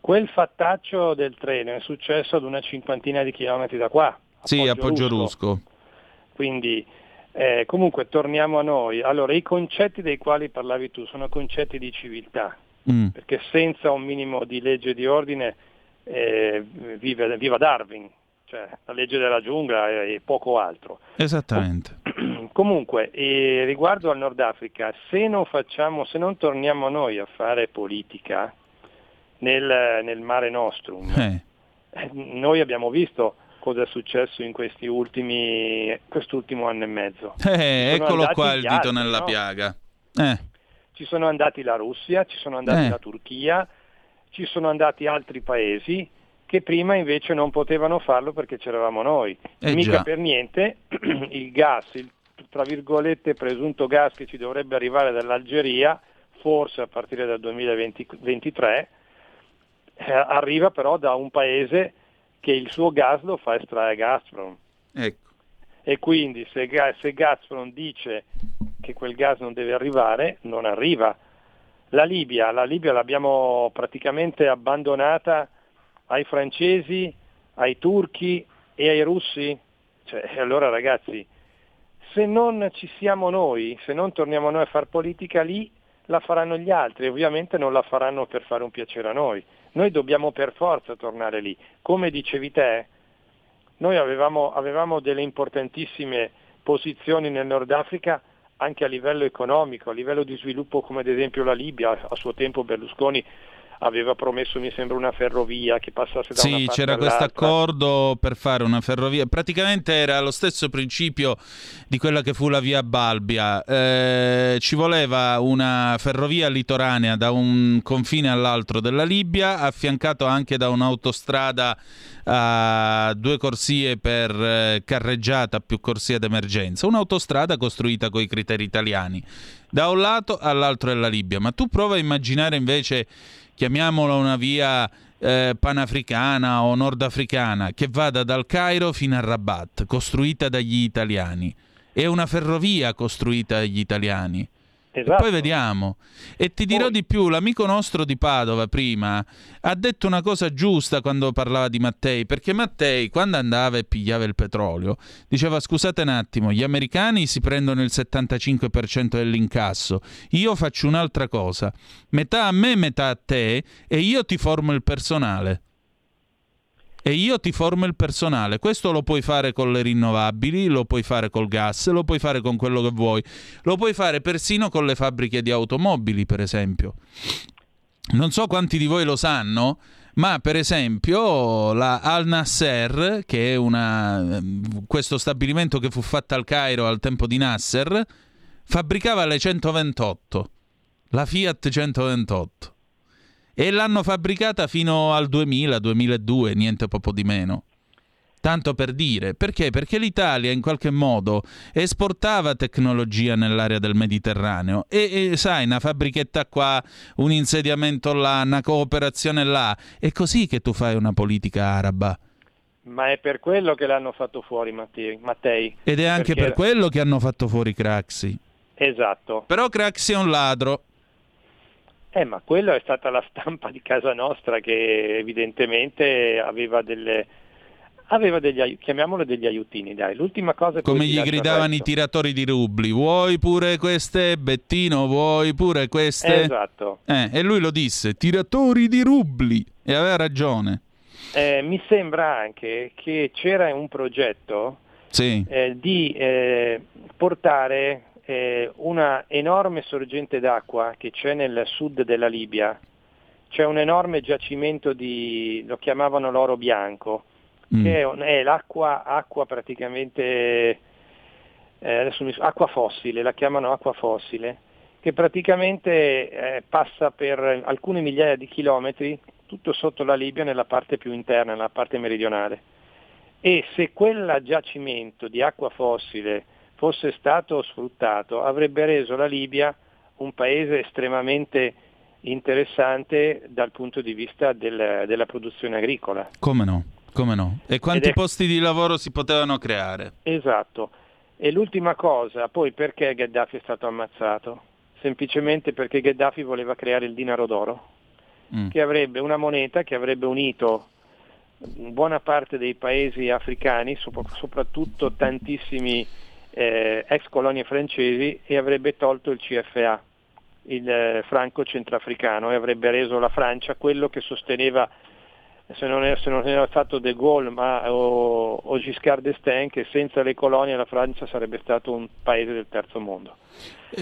Quel fattaccio del treno è successo ad una cinquantina di chilometri da qua. Sì, a Poggiolusco. Quindi eh, comunque torniamo a noi. Allora, i concetti dei quali parlavi tu sono concetti di civiltà, Mm. perché senza un minimo di legge di ordine eh, vive, viva Darwin, cioè la legge della giungla e, e poco altro. Esattamente. Comunque, eh, riguardo al Nord Africa, se non, facciamo, se non torniamo noi a fare politica nel, nel mare nostrum, Eh, eh, noi abbiamo visto cosa è successo in questi ultimi, quest'ultimo anno e mezzo. eh, eccolo qua il dito altri, nella no? piaga. Eh, Ci sono andati la Russia, ci sono andati Eh. la Turchia, ci sono andati altri paesi che prima invece non potevano farlo perché c'eravamo noi. Eh Mica già. per niente il gas, il tra virgolette presunto gas che ci dovrebbe arrivare dall'Algeria, forse a partire dal 2023, eh, arriva però da un paese che il suo gas lo fa estrarre Gazprom. ecco. E quindi se, se Gazprom dice che quel gas non deve arrivare, non arriva. La Libia, la Libia l'abbiamo praticamente abbandonata ai francesi, ai turchi e ai russi. Cioè, allora ragazzi, se non ci siamo noi, se non torniamo noi a fare politica lì, la faranno gli altri, ovviamente non la faranno per fare un piacere a noi. Noi dobbiamo per forza tornare lì. Come dicevi te, noi avevamo, avevamo delle importantissime posizioni nel Nord Africa anche a livello economico, a livello di sviluppo come ad esempio la Libia, a suo tempo Berlusconi aveva promesso mi sembra una ferrovia che passasse da una Sì, parte c'era questo accordo per fare una ferrovia. Praticamente era lo stesso principio di quella che fu la via Balbia. Eh, ci voleva una ferrovia litoranea da un confine all'altro della Libia, affiancato anche da un'autostrada a due corsie per eh, carreggiata più corsia d'emergenza. Un'autostrada costruita con i criteri italiani. Da un lato all'altro della Libia. Ma tu prova a immaginare invece, chiamiamola una via eh, panafricana o nordafricana, che vada dal Cairo fino a Rabat, costruita dagli italiani. È una ferrovia costruita dagli italiani. Esatto. poi vediamo. E ti dirò di più, l'amico nostro di Padova prima ha detto una cosa giusta quando parlava di Mattei, perché Mattei quando andava e pigliava il petrolio diceva scusate un attimo, gli americani si prendono il 75% dell'incasso, io faccio un'altra cosa, metà a me, metà a te e io ti formo il personale. E io ti formo il personale. Questo lo puoi fare con le rinnovabili, lo puoi fare col gas, lo puoi fare con quello che vuoi. Lo puoi fare persino con le fabbriche di automobili, per esempio. Non so quanti di voi lo sanno, ma per esempio la Al Nasser, che è una, ehm, questo stabilimento che fu fatto al Cairo al tempo di Nasser, fabbricava le 128, la Fiat 128 e l'hanno fabbricata fino al 2000-2002, niente poco di meno. Tanto per dire, perché? Perché l'Italia in qualche modo esportava tecnologia nell'area del Mediterraneo e, e, sai, una fabbrichetta qua, un insediamento là, una cooperazione là, è così che tu fai una politica araba. Ma è per quello che l'hanno fatto fuori Mattei. Mattei. Ed è anche Perché- per quello che hanno fatto fuori Craxi. Esatto. Però Craxi è un ladro. Eh, ma quello è stata la stampa di casa nostra che evidentemente aveva delle aveva degli ai- chiamiamole degli aiutini, dai. L'ultima cosa Come gli gridavano i tiratori di rubli. Vuoi pure queste, Bettino? Vuoi pure queste? Esatto. Eh, e lui lo disse, tiratori di rubli. E aveva ragione. Eh, mi sembra anche che c'era un progetto Sì. eh, di eh, portare eh, una enorme sorgente d'acqua che c'è nel sud della Libia. C'è un enorme giacimento di, lo chiamavano l'oro bianco, Mm. che è, è l'acqua acqua praticamente, eh, mi- acqua fossile, la chiamano acqua fossile, che praticamente eh, passa per alcune migliaia di chilometri tutto sotto la Libia nella parte più interna, nella parte meridionale. E se quel giacimento di acqua fossile fosse stato sfruttato, avrebbe reso la Libia un paese estremamente interessante dal punto di vista del, della produzione agricola. Come no? Come no? E quanti è- posti di lavoro si potevano creare? Esatto. E l'ultima cosa, poi perché Gheddafi è stato ammazzato? Semplicemente perché Gheddafi voleva creare il dinaro d'oro, Mm. che avrebbe una moneta che avrebbe unito buona parte dei paesi africani, sop- soprattutto tantissimi eh, ex colonie francesi, e avrebbe tolto il CFA, il eh, franco centrafricano, e avrebbe reso la Francia quello che sosteneva se non, è- se non era stato De Gaulle ma, o, o Giscard d'Estaing che senza le colonie la Francia sarebbe stato un paese del terzo mondo.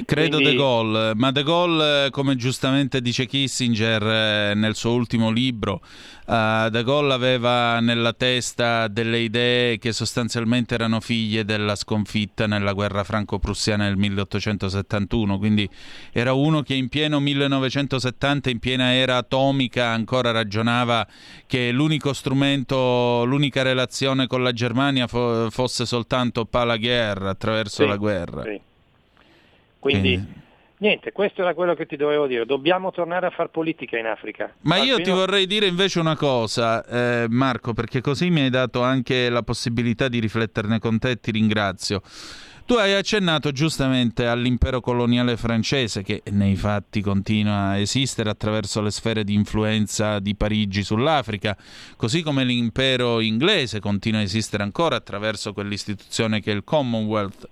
Credo Quindi- De Gaulle, ma De Gaulle, come giustamente dice Kissinger eh, nel suo ultimo libro, eh, De Gaulle aveva nella testa delle idee che sostanzialmente erano figlie della sconfitta nella guerra franco-prussiana del 1871, quindi era uno che in pieno 1970, in piena era atomica, ancora ragionava che l'unico strumento, l'unica relazione con la Germania fo- fosse soltanto par la guerra, attraverso Sì, la guerra. sì. Quindi niente, questo era quello che ti dovevo dire, dobbiamo tornare a fare politica in Africa. Ma io Almeno- ti vorrei dire invece una cosa, eh, Marco, perché così mi hai dato anche la possibilità di rifletterne con te e ti ringrazio. Tu hai accennato giustamente all'impero coloniale francese che nei fatti continua a esistere attraverso le sfere di influenza di Parigi sull'Africa, così come l'impero inglese continua a esistere ancora attraverso quell'istituzione che è il Commonwealth.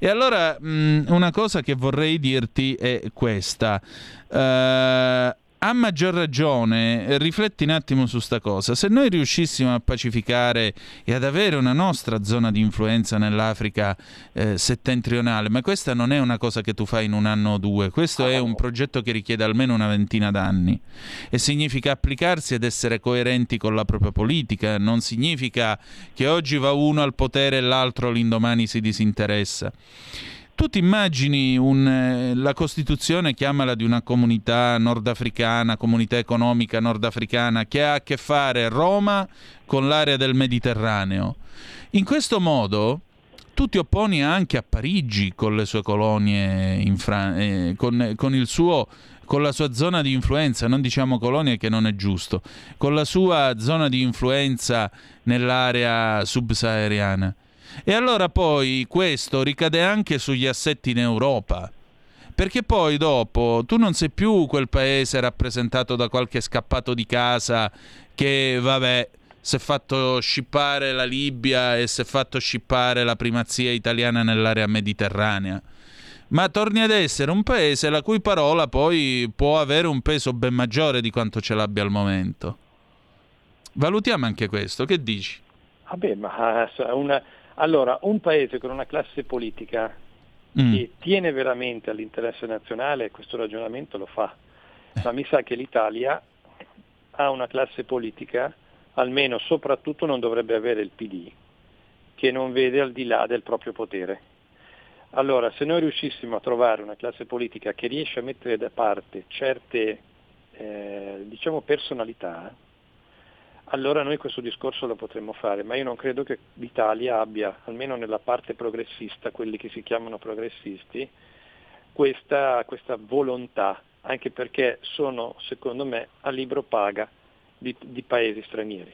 E allora mh, una cosa che vorrei dirti è questa. Eh, a maggior ragione, eh, rifletti un attimo su sta cosa. Se noi riuscissimo a pacificare e ad avere una nostra zona di influenza nell'Africa eh, settentrionale, ma questa non è una cosa che tu fai in un anno o due, questo è un progetto che richiede almeno una ventina d'anni e significa applicarsi ed essere coerenti con la propria politica, non significa che oggi va uno al potere e l'altro l'indomani si disinteressa. Tu ti immagini un, eh, la Costituzione, chiamala di una comunità nordafricana, comunità economica nordafricana, che ha a che fare Roma con l'area del Mediterraneo. In questo modo tu ti opponi anche a Parigi con le sue colonie, Fran- eh, con, con suo con la sua zona di influenza, non diciamo colonie che non è giusto, con la sua zona di influenza nell'area subsahariana. E allora poi questo ricade anche sugli assetti in Europa. Perché poi dopo tu non sei più quel paese rappresentato da qualche scappato di casa che, vabbè, si è fatto scippare la Libia e si è fatto scippare la primazia italiana nell'area mediterranea. Ma torni ad essere un paese la cui parola poi può avere un peso ben maggiore di quanto ce l'abbia al momento. Valutiamo anche questo, che dici? Vabbè, ma eh, una- allora, un paese con una classe politica Mm. che tiene veramente all'interesse nazionale, questo ragionamento lo fa. Ma mi sa che l'Italia ha una classe politica, almeno soprattutto non dovrebbe avere il PD, che non vede al di là del proprio potere. Allora, se noi riuscissimo a trovare una classe politica che riesce a mettere da parte certe eh, diciamo personalità, allora noi questo discorso lo potremmo fare, ma io non credo che l'Italia abbia, almeno nella parte progressista, quelli che si chiamano progressisti, questa, questa volontà, anche perché sono, secondo me, a libro paga di, di paesi stranieri.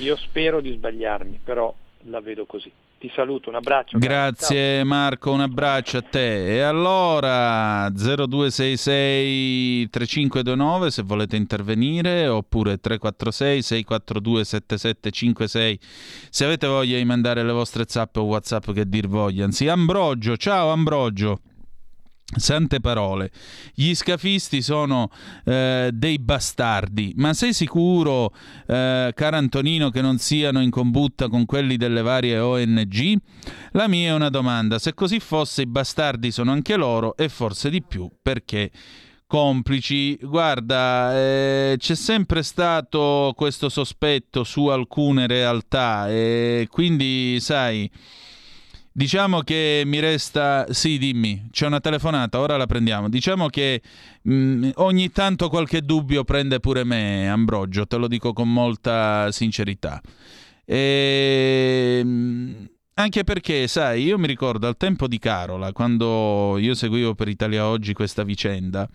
Io spero di sbagliarmi, però la vedo così. Ti saluto, un abbraccio. Grazie Marco, un abbraccio a te. E allora 0266 3529 se volete intervenire oppure 346 642 7756 se avete voglia di mandare le vostre zap o whatsapp che dir voglia. Anzi, Ambrogio, ciao Ambrogio. Sante parole, gli scafisti sono eh, dei bastardi, ma sei sicuro, eh, caro Antonino, che non siano in combutta con quelli delle varie ONG? La mia è una domanda, se così fosse i bastardi sono anche loro e forse di più, perché complici? Guarda, eh, c'è sempre stato questo sospetto su alcune realtà e quindi, sai... Diciamo che mi resta. Sì, dimmi, c'è una telefonata, ora la prendiamo. Diciamo che mh, ogni tanto qualche dubbio prende pure me, Ambrogio, te lo dico con molta sincerità. E, mh, anche perché, sai, io mi ricordo al tempo di Carola, quando io seguivo per Italia Oggi questa vicenda,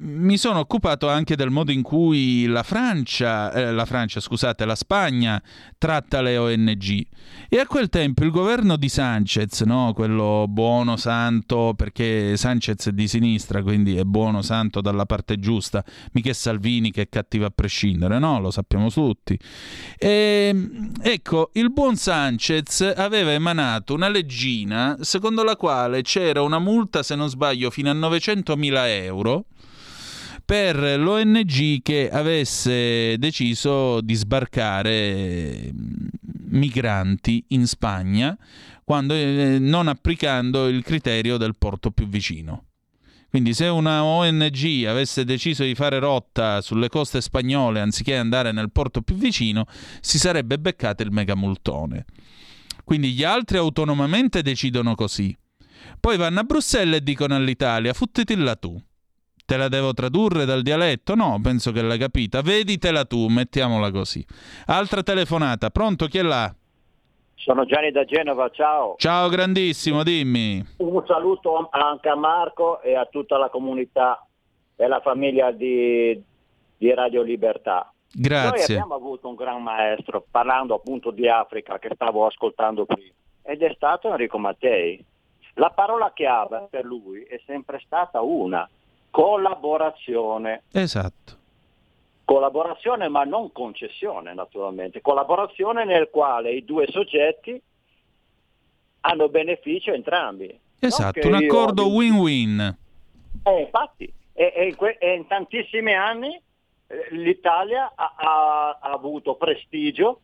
mi sono occupato anche del modo in cui la Francia, eh, la Francia, scusate, la Spagna tratta le ONG. E a quel tempo il governo di Sanchez, no? quello buono, santo, perché Sanchez è di sinistra, quindi è buono, santo dalla parte giusta, mica Salvini che è cattivo a prescindere, no? Lo sappiamo tutti. E, ecco, il buon Sanchez aveva emanato una leggina secondo la quale c'era una multa, se non sbaglio, fino a 900.000 euro per l'ONG che avesse deciso di sbarcare mm, migranti in Spagna quando, eh, non applicando il criterio del porto più vicino. Quindi se una ONG avesse deciso di fare rotta sulle coste spagnole anziché andare nel porto più vicino, si sarebbe beccato il megamultone. Quindi gli altri autonomamente decidono così. Poi vanno a Bruxelles e dicono all'Italia, futtitilla tu. Te la devo tradurre dal dialetto? No, penso che l'hai capita. Veditela tu, mettiamola così. Altra telefonata, pronto? Chi è là? Sono Gianni da Genova, ciao. Ciao grandissimo, dimmi. Un saluto anche a Marco e a tutta la comunità e la famiglia di, di Radio Libertà. Grazie. Noi abbiamo avuto un gran maestro, parlando appunto di Africa, che stavo ascoltando prima, ed è stato Enrico Mattei. La parola chiave per lui è sempre stata una, collaborazione. Esatto. Collaborazione ma non concessione naturalmente, collaborazione nel quale i due soggetti hanno beneficio entrambi. Esatto, un accordo io... win-win. Eh, infatti, e, e, in que- e, in tantissimi anni eh, l'Italia ha, ha, ha avuto prestigio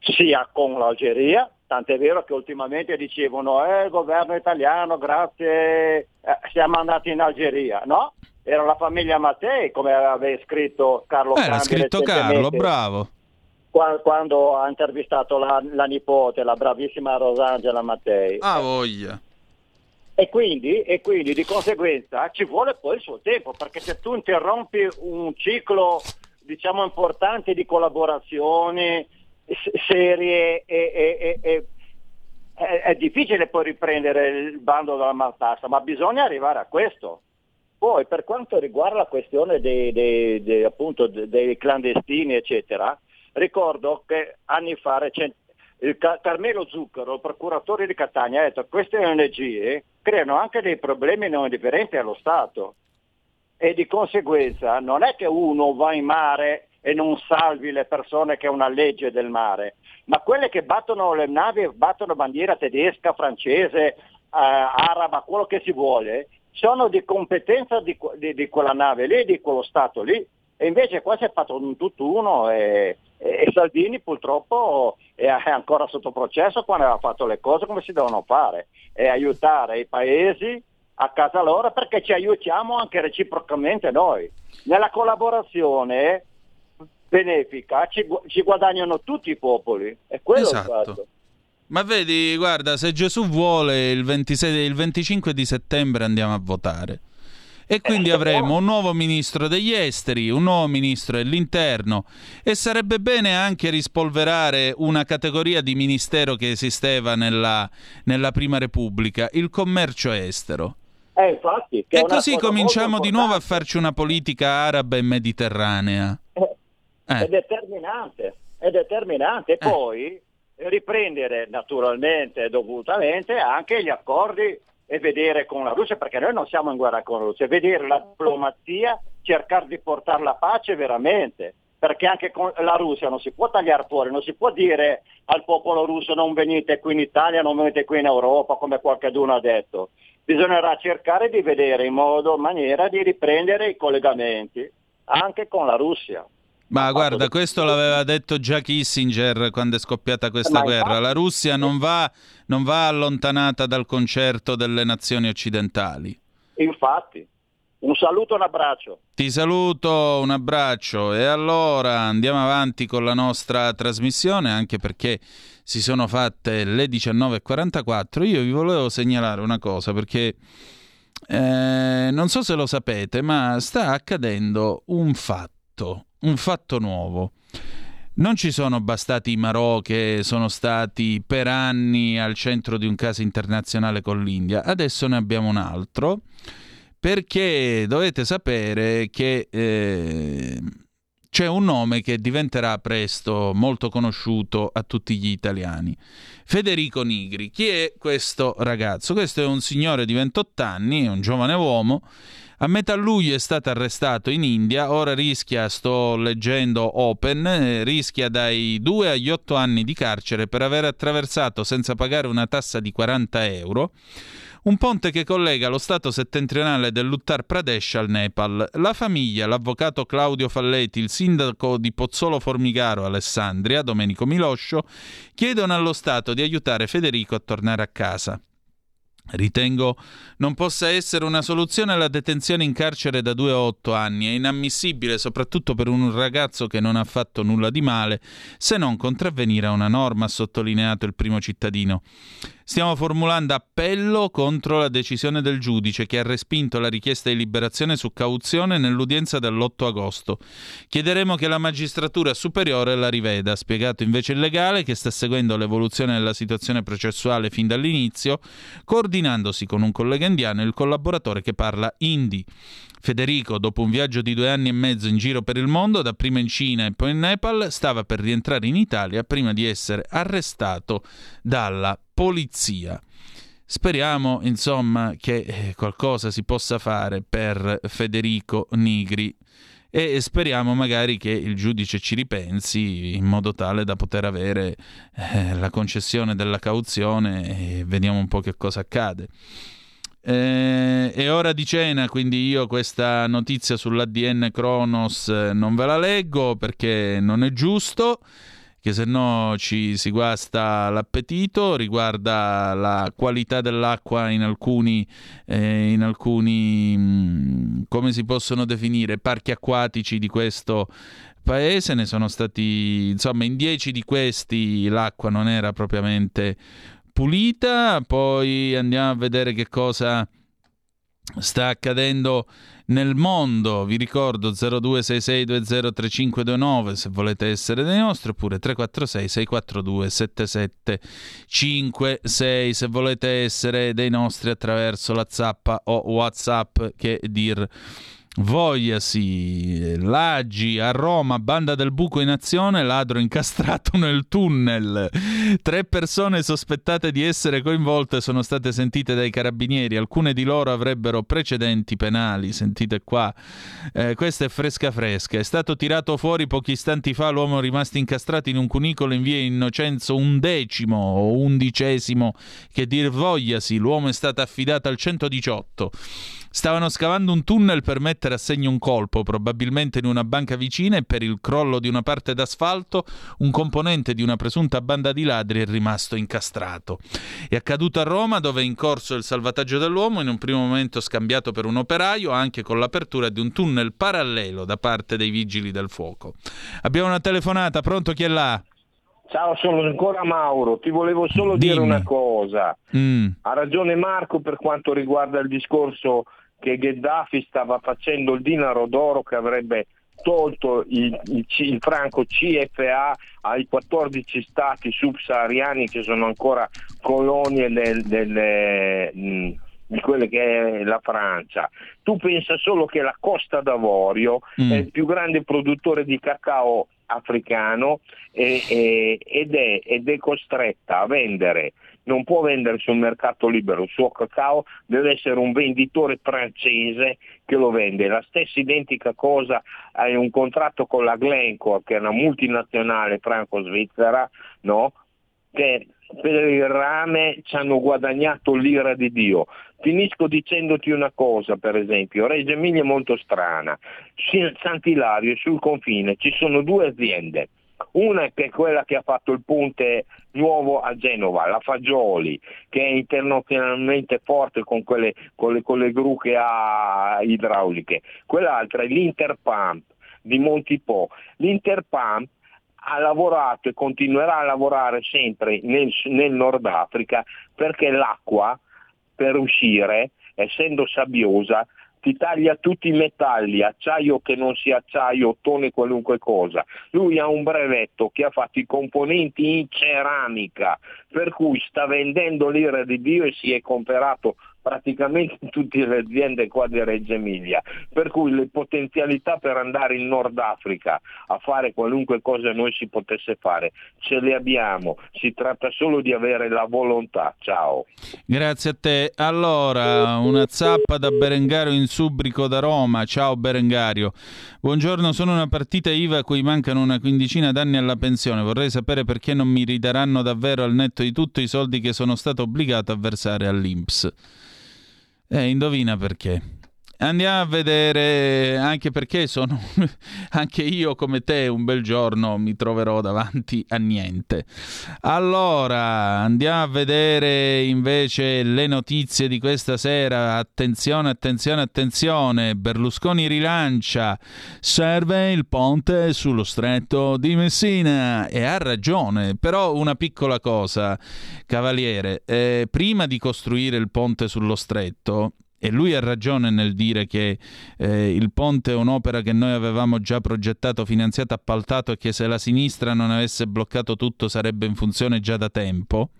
sia con l'Algeria Tant'è vero che ultimamente dicevano, eh, il governo italiano, grazie, eh, siamo andati in Algeria, no? Era la famiglia Mattei, come aveva scritto Carlo eh, Era scritto Carlo, bravo. Quando ha intervistato la, la, nipote, la bravissima Rosangela Mattei. Ah, voglia. E quindi, e quindi di conseguenza ci vuole poi il suo tempo, perché se tu interrompi un ciclo, diciamo, importante di collaborazione, serie e, e, e, è, difficile poi riprendere il bando della matassa, ma bisogna arrivare a questo. Poi per quanto riguarda la questione dei, dei, dei, appunto, dei clandestini, eccetera, ricordo che anni fa recent- il Car- Carmelo Zucchero, procuratore di Catania, ha detto che queste ONG creano anche dei problemi non indifferenti allo Stato e di conseguenza non è che uno va in mare e non salvi le persone che è una legge del mare, ma quelle che battono le navi, battono bandiera tedesca, francese, eh, araba, quello che si vuole, sono di competenza di, di, di, quella nave lì, di quello Stato lì. E invece qua si è fatto un tutt'uno e, e, Salvini purtroppo è ancora sotto processo quando aveva fatto le cose come si devono fare e aiutare i paesi a casa loro perché ci aiutiamo anche reciprocamente noi. Nella collaborazione benefica ci, ci guadagnano tutti i popoli. È quello esatto. il fatto. Ma vedi, guarda, se Gesù vuole il, 26, il 25 di settembre andiamo a votare. E quindi eh, avremo un nuovo ministro degli esteri, un nuovo ministro dell'interno e sarebbe bene anche rispolverare una categoria di ministero che esisteva nella, nella Prima Repubblica, il commercio estero. Eh, infatti, e così cominciamo di nuovo a farci una politica araba e mediterranea. Eh. È determinante, è determinante. E eh. poi riprendere naturalmente e dovutamente anche gli accordi e vedere con la Russia, perché noi non siamo in guerra con la Russia, vedere la diplomazia, cercare di portare la pace veramente, perché anche con la Russia non si può tagliare fuori, non si può dire al popolo russo non venite qui in Italia, non venite qui in Europa, come qualcuno ha detto. Bisognerà cercare di vedere in modo, maniera di riprendere i collegamenti anche con la Russia. Ma guarda, questo l'aveva detto già Kissinger quando è scoppiata questa guerra. La Russia non va, non va allontanata dal concerto delle nazioni occidentali. Infatti, un saluto e un abbraccio. Ti saluto, un abbraccio. E allora andiamo avanti con la nostra trasmissione, anche perché si sono fatte le 19.44. Io vi volevo segnalare una cosa, perché eh, non so se lo sapete, ma sta accadendo un fatto un fatto nuovo. Non ci sono bastati i Marò che sono stati per anni al centro di un caso internazionale con l'India, adesso ne abbiamo un altro perché dovete sapere che eh, c'è un nome che diventerà presto molto conosciuto a tutti gli italiani. Federico Nigri. Chi è questo ragazzo? Questo è un signore di 28 anni, un giovane uomo. A metà luglio è stato arrestato in India, ora rischia, sto leggendo Open, eh, rischia dai 2 agli 8 anni di carcere per aver attraversato senza pagare una tassa di 40 euro un ponte che collega lo stato settentrionale dell'Uttar Pradesh al Nepal. La famiglia, l'avvocato Claudio Falletti, il sindaco di Pozzolo Formigaro Alessandria, Domenico Miloscio, chiedono allo Stato di aiutare Federico a tornare a casa. Ritengo non possa essere una soluzione la detenzione in carcere da 2 a 8 anni. È inammissibile, soprattutto per un ragazzo che non ha fatto nulla di male, se non contravvenire a una norma, ha sottolineato il primo cittadino. Stiamo formulando appello contro la decisione del giudice che ha respinto la richiesta di liberazione su cauzione nell'udienza dell'8 agosto. Chiederemo che la magistratura superiore la riveda, ha spiegato invece il legale che sta seguendo l'evoluzione della situazione processuale fin dall'inizio, coordinandosi con un collega indiano e il collaboratore che parla hindi. Federico, dopo un viaggio di due anni e mezzo in giro per il mondo, dapprima in Cina e poi in Nepal, stava per rientrare in Italia prima di essere arrestato dalla polizia. Speriamo, insomma, che eh, qualcosa si possa fare per Federico Nigri e speriamo magari che il giudice ci ripensi in modo tale da poter avere eh, la concessione della cauzione e vediamo un po' che cosa accade. Eh, è ora di cena, quindi io questa notizia sull'ADN Kronos eh, non ve la leggo perché non è giusto che se no ci si guasta l'appetito, riguarda la qualità dell'acqua in alcuni, eh, in alcuni mh, mm, come si possono definire, parchi acquatici di questo paese, ne sono stati, insomma, in dieci di questi l'acqua non era propriamente pulita, poi andiamo a vedere che cosa sta accadendo nel mondo. Vi ricordo 0266203529 se volete essere dei nostri, oppure 346 642 7756 se volete essere dei nostri attraverso la zappa o WhatsApp che dir Vogliasi, Laggi a Roma, banda del buco in azione, ladro incastrato nel tunnel. Tre persone sospettate di essere coinvolte sono state sentite dai carabinieri, alcune di loro avrebbero precedenti penali, sentite qua. Eh, questa è fresca fresca. È stato tirato fuori pochi istanti fa l'uomo rimasto incastrato in un cunicolo in via Innocenzo undecimo o undicesimo, che dir vogliasi, l'uomo è stato affidato al 118. Stavano scavando un tunnel per mettere a segno un colpo, probabilmente in una banca vicina, e per il crollo di una parte d'asfalto un componente di una presunta banda di ladri è rimasto incastrato. È accaduto a Roma, dove è in corso il salvataggio dell'uomo, in un primo momento scambiato per un operaio, anche con l'apertura di un tunnel parallelo da parte dei vigili del fuoco. Abbiamo una telefonata, pronto chi è là? Ciao, sono ancora Mauro, ti volevo solo Dimmi. dire una cosa. Mm. Ha ragione Marco per quanto riguarda il discorso che Gheddafi stava facendo il dinaro d'oro che avrebbe tolto il, il, il, franco CFA ai 14 stati subsahariani che sono ancora colonie del, del, mh, di quelle che è la Francia. Tu pensa solo che la Costa d'Avorio mm. è il più grande produttore di cacao africano e, e, ed, è, ed è costretta a vendere non può vendere sul mercato libero il suo cacao, deve essere un venditore francese che lo vende. La stessa identica cosa hai un contratto con la Glencore, che è una multinazionale franco-svizzera, no? che per il rame ci hanno guadagnato l'ira di Dio. Finisco dicendoti una cosa, per esempio, Reggio Emilia è molto strana, Sant'Ilario sul confine ci sono due aziende, una è quella che ha fatto il ponte nuovo a Genova, la Fagioli, che è internazionalmente forte con, quelle, con, le, con le gru che ha idrauliche. Quell'altra è l'Interpump di Montipo. L'Interpump ha lavorato e continuerà a lavorare sempre nel, nel Nord Africa perché l'acqua per uscire, essendo sabbiosa, ti taglia tutti i metalli, acciaio che non sia acciaio, ottone, qualunque cosa. Lui ha un brevetto che ha fatto i componenti in ceramica, per cui sta vendendo l'ira di Dio e si è comprato praticamente tutte le aziende qua di Reggio Emilia, per cui le potenzialità per andare in Nord Africa a fare qualunque cosa noi si potesse fare, ce le abbiamo, si tratta solo di avere la volontà. Ciao. Grazie a te. Allora, una zappa da Berengario in Subrico da Roma. Ciao Berengario. Buongiorno, sono una partita IVA a cui mancano una quindicina d'anni alla pensione. Vorrei sapere perché non mi ridaranno davvero al netto di tutto i soldi che sono stato obbligato a versare all'Inps. Eh, indovina perché. Andiamo a vedere, anche perché sono anche io come te un bel giorno mi troverò davanti a niente. Allora, andiamo a vedere invece le notizie di questa sera. Attenzione, attenzione, attenzione. Berlusconi rilancia. Serve il ponte sullo stretto di Messina e ha ragione. Però una piccola cosa, cavaliere, eh, prima di costruire il ponte sullo stretto e lui ha ragione nel dire che eh, il ponte è un'opera che noi avevamo già progettato, finanziato, appaltato e che se la sinistra non avesse bloccato tutto sarebbe in funzione già da tempo.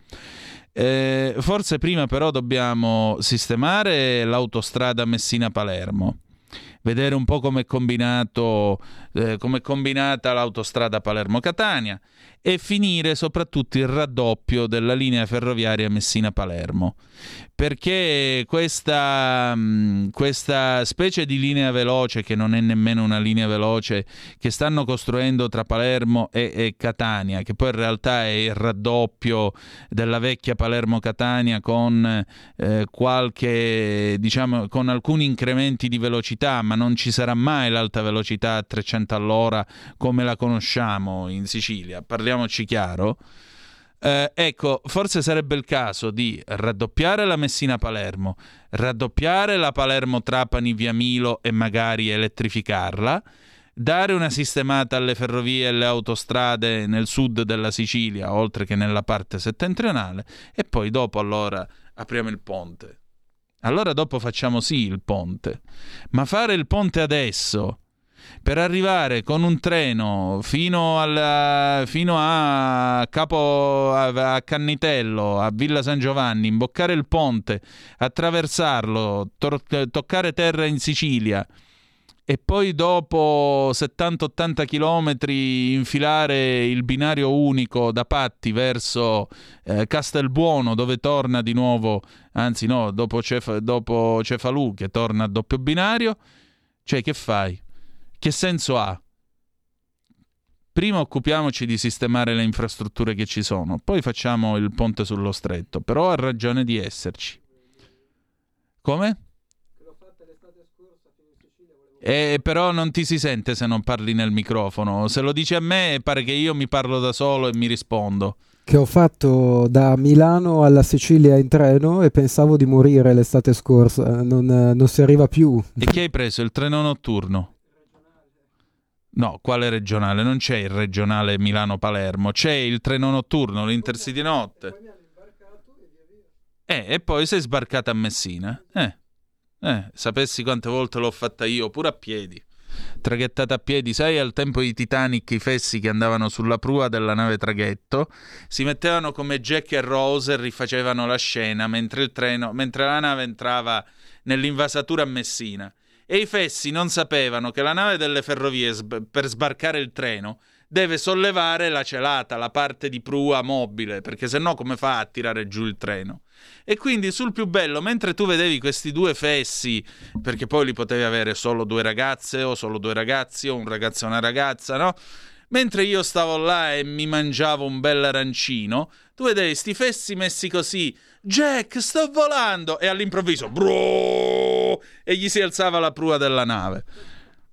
Eh, forse prima però dobbiamo sistemare l'autostrada Messina-Palermo vedere un po' come è eh, combinata l'autostrada Palermo-Catania e finire soprattutto il raddoppio della linea ferroviaria Messina-Palermo. Perché questa, mm, questa specie di linea veloce, che non è nemmeno una linea veloce, che stanno costruendo tra Palermo e, e Catania, che poi in realtà è il raddoppio della vecchia Palermo-Catania con eh, qualche, diciamo, con alcuni incrementi di velocità, ma non ci sarà mai l'alta velocità a 300 all'ora come la conosciamo in Sicilia. Parliamoci chiaro. Eh, ecco, forse sarebbe il caso di raddoppiare la Messina-Palermo, raddoppiare la Palermo-Trapani via Milo e magari elettrificarla, dare una sistemata alle ferrovie e alle autostrade nel sud della Sicilia, oltre che nella parte settentrionale, e poi dopo allora apriamo il ponte. Allora dopo facciamo sì il ponte, ma fare il ponte adesso per arrivare con un treno fino, alla, fino a Capo a, a, Cannitello, a Villa San Giovanni, imboccare il ponte, attraversarlo, to- toccare terra in Sicilia e poi dopo 70-80 km infilare il binario unico da Patti verso eh, Castelbuono dove torna di nuovo, anzi no, dopo, Cef- dopo Cefalù che torna a doppio binario, cioè che fai? Che senso ha? Prima occupiamoci di sistemare le infrastrutture che ci sono, poi facciamo il ponte sullo stretto, però ha ragione di esserci. Come? Eh, però non ti si sente se non parli nel microfono. Se lo dici a me, pare che io mi parlo da solo e mi rispondo. Che ho fatto da Milano alla Sicilia in treno e pensavo di morire l'estate scorsa. Non, non si arriva più. E che hai preso? Il treno notturno? No, quale regionale? Non c'è il regionale Milano-Palermo, c'è il treno notturno, l'Intercity notte. Eh, e poi sei sbarcata a Messina. Eh, eh, sapessi quante volte l'ho fatta io, pure a piedi. Traghettata a piedi, sai, al tempo di Titanic i fessi che andavano sulla prua della nave traghetto si mettevano come Jack e Rose e rifacevano la scena mentre, treno, mentre la nave entrava nell'invasatura a Messina e i fessi non sapevano che la nave delle ferrovie sb- per sbarcare il treno deve sollevare la celata, la parte di prua mobile, perché se no come fa a tirare giù il treno? E quindi sul più bello, mentre tu vedevi questi due fessi, perché poi li potevi avere solo due ragazze o solo due ragazzi o un ragazzo e una ragazza, no? Mentre io stavo là e mi mangiavo un bel arancino, tu vedevi sti fessi messi così Jack, sto volando! E all'improvviso, bro! E gli si alzava la prua della nave.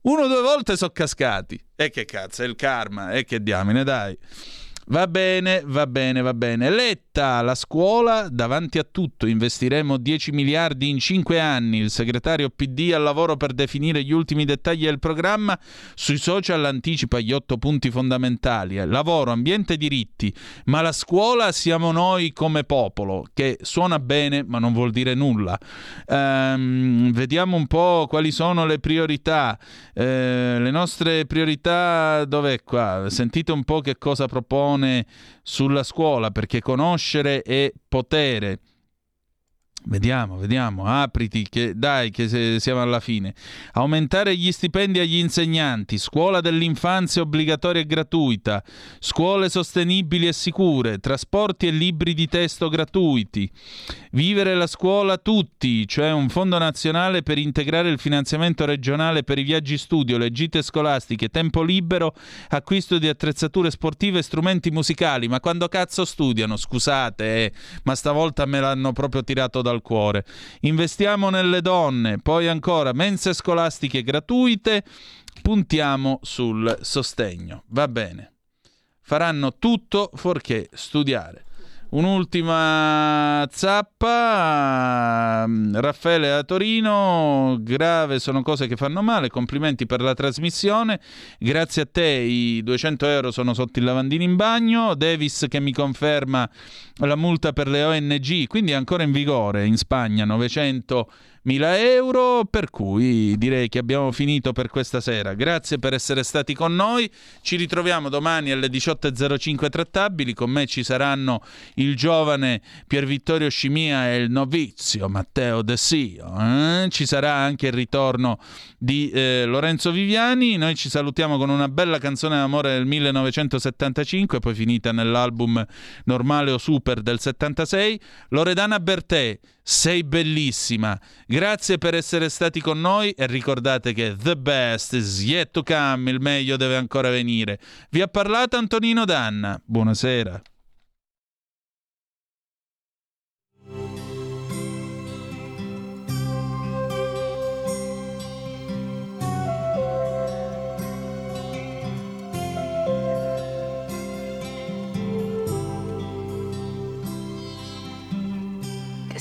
Uno o due volte sono cascati. E che cazzo, è il karma. E che diamine, dai. Va bene, va bene, va bene. Letta, la scuola davanti a tutto. Investiremo 10 miliardi in 5 anni. Il segretario PD al lavoro per definire gli ultimi dettagli del programma. Sui social anticipa gli otto punti fondamentali. Lavoro, ambiente e diritti. Ma la scuola siamo noi come popolo, che suona bene ma non vuol dire nulla. Ehm, vediamo un po' quali sono le priorità. Eh, le nostre priorità, dov'è qua? Sentite un po' che cosa propone sulla scuola, perché conoscere è potere. Vediamo, vediamo, apriti, che, dai che se- siamo alla fine. Aumentare gli stipendi agli insegnanti, scuola dell'infanzia obbligatoria e gratuita, scuole sostenibili e sicure, trasporti e libri di testo gratuiti. Vivere la scuola tutti, cioè un fondo nazionale per integrare il finanziamento regionale per i viaggi studio, le gite scolastiche, tempo libero, acquisto di attrezzature sportive e strumenti musicali. Ma quando cazzo studiano? Scusate, eh, ma stavolta me l'hanno proprio tirato dal cuore. Investiamo nelle donne, poi ancora mense scolastiche gratuite, puntiamo sul sostegno. Va bene. Faranno tutto fuorché studiare. Un'ultima zappa, mm, Raffaele a Torino, grave sono cose che fanno male, complimenti per la trasmissione, grazie a te i 200 euro sono sotto il lavandino in bagno, Davis che mi conferma la multa per le ONG, quindi è ancora in vigore in Spagna 900 mila euro, per cui direi che abbiamo finito per questa sera. Grazie per essere stati con noi, ci ritroviamo domani alle 18.05 trattabili, con me ci saranno il giovane Pier Vittorio Scimia e il novizio Matteo De Sio, eh? ci sarà anche il ritorno di eh, Lorenzo Viviani, noi ci salutiamo con una bella canzone d'amore del 1975, poi finita nell'album Normale o Super del 76, Loredana Bertè, sei bellissima. Grazie per essere stati con noi e ricordate che the best is yet to come, il meglio deve ancora venire. Vi ha parlato Antonino Danna. Buonasera.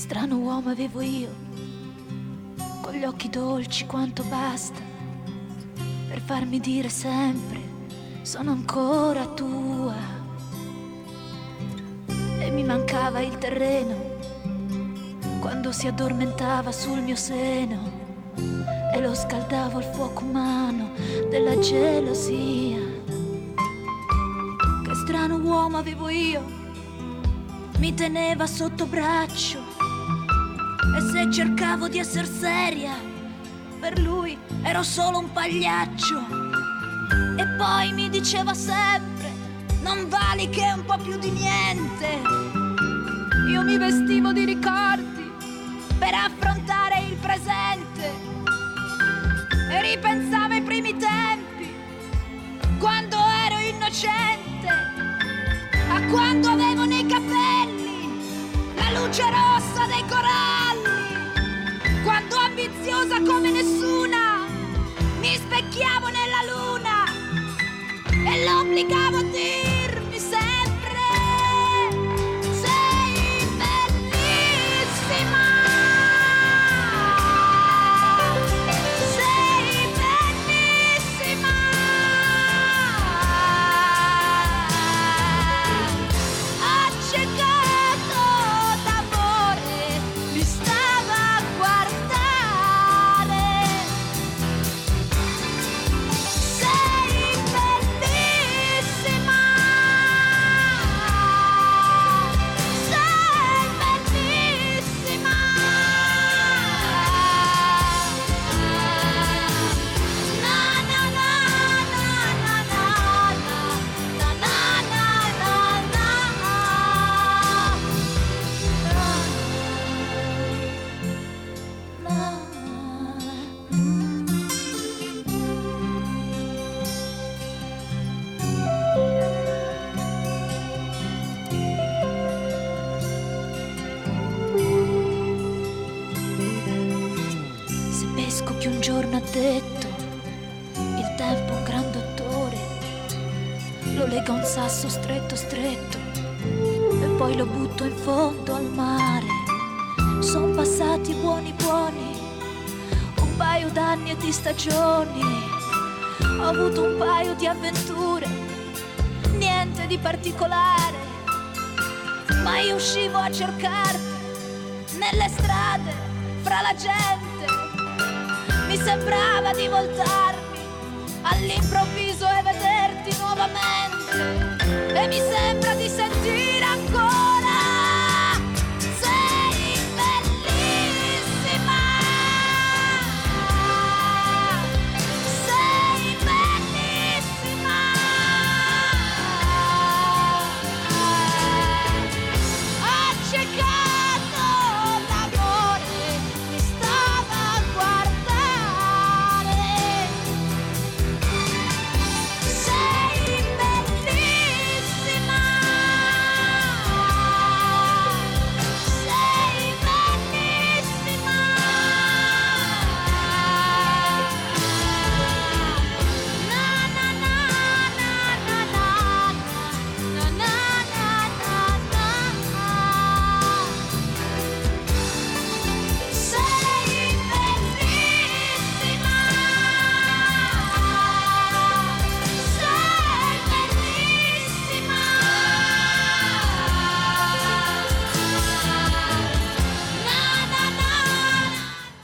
Strano uomo avevo io, con gli occhi dolci quanto basta, per farmi dire sempre sono ancora tua. E mi mancava il terreno quando si addormentava sul mio seno e lo scaldavo al fuoco umano della gelosia. Che strano uomo avevo io, mi teneva sotto braccio e se cercavo di essere seria, per lui ero solo un pagliaccio. E poi mi diceva sempre, non vali che un po' più di niente. Io mi vestivo di ricordi per affrontare il presente e ripensavo ai primi tempi, quando ero innocente, a quando avevo nei capelli luce rossa dei coralli, quando ambiziosa come nessuna mi specchiavo nella luna e l'obbligavo a dirmi gente. Mi sembrava di voltarmi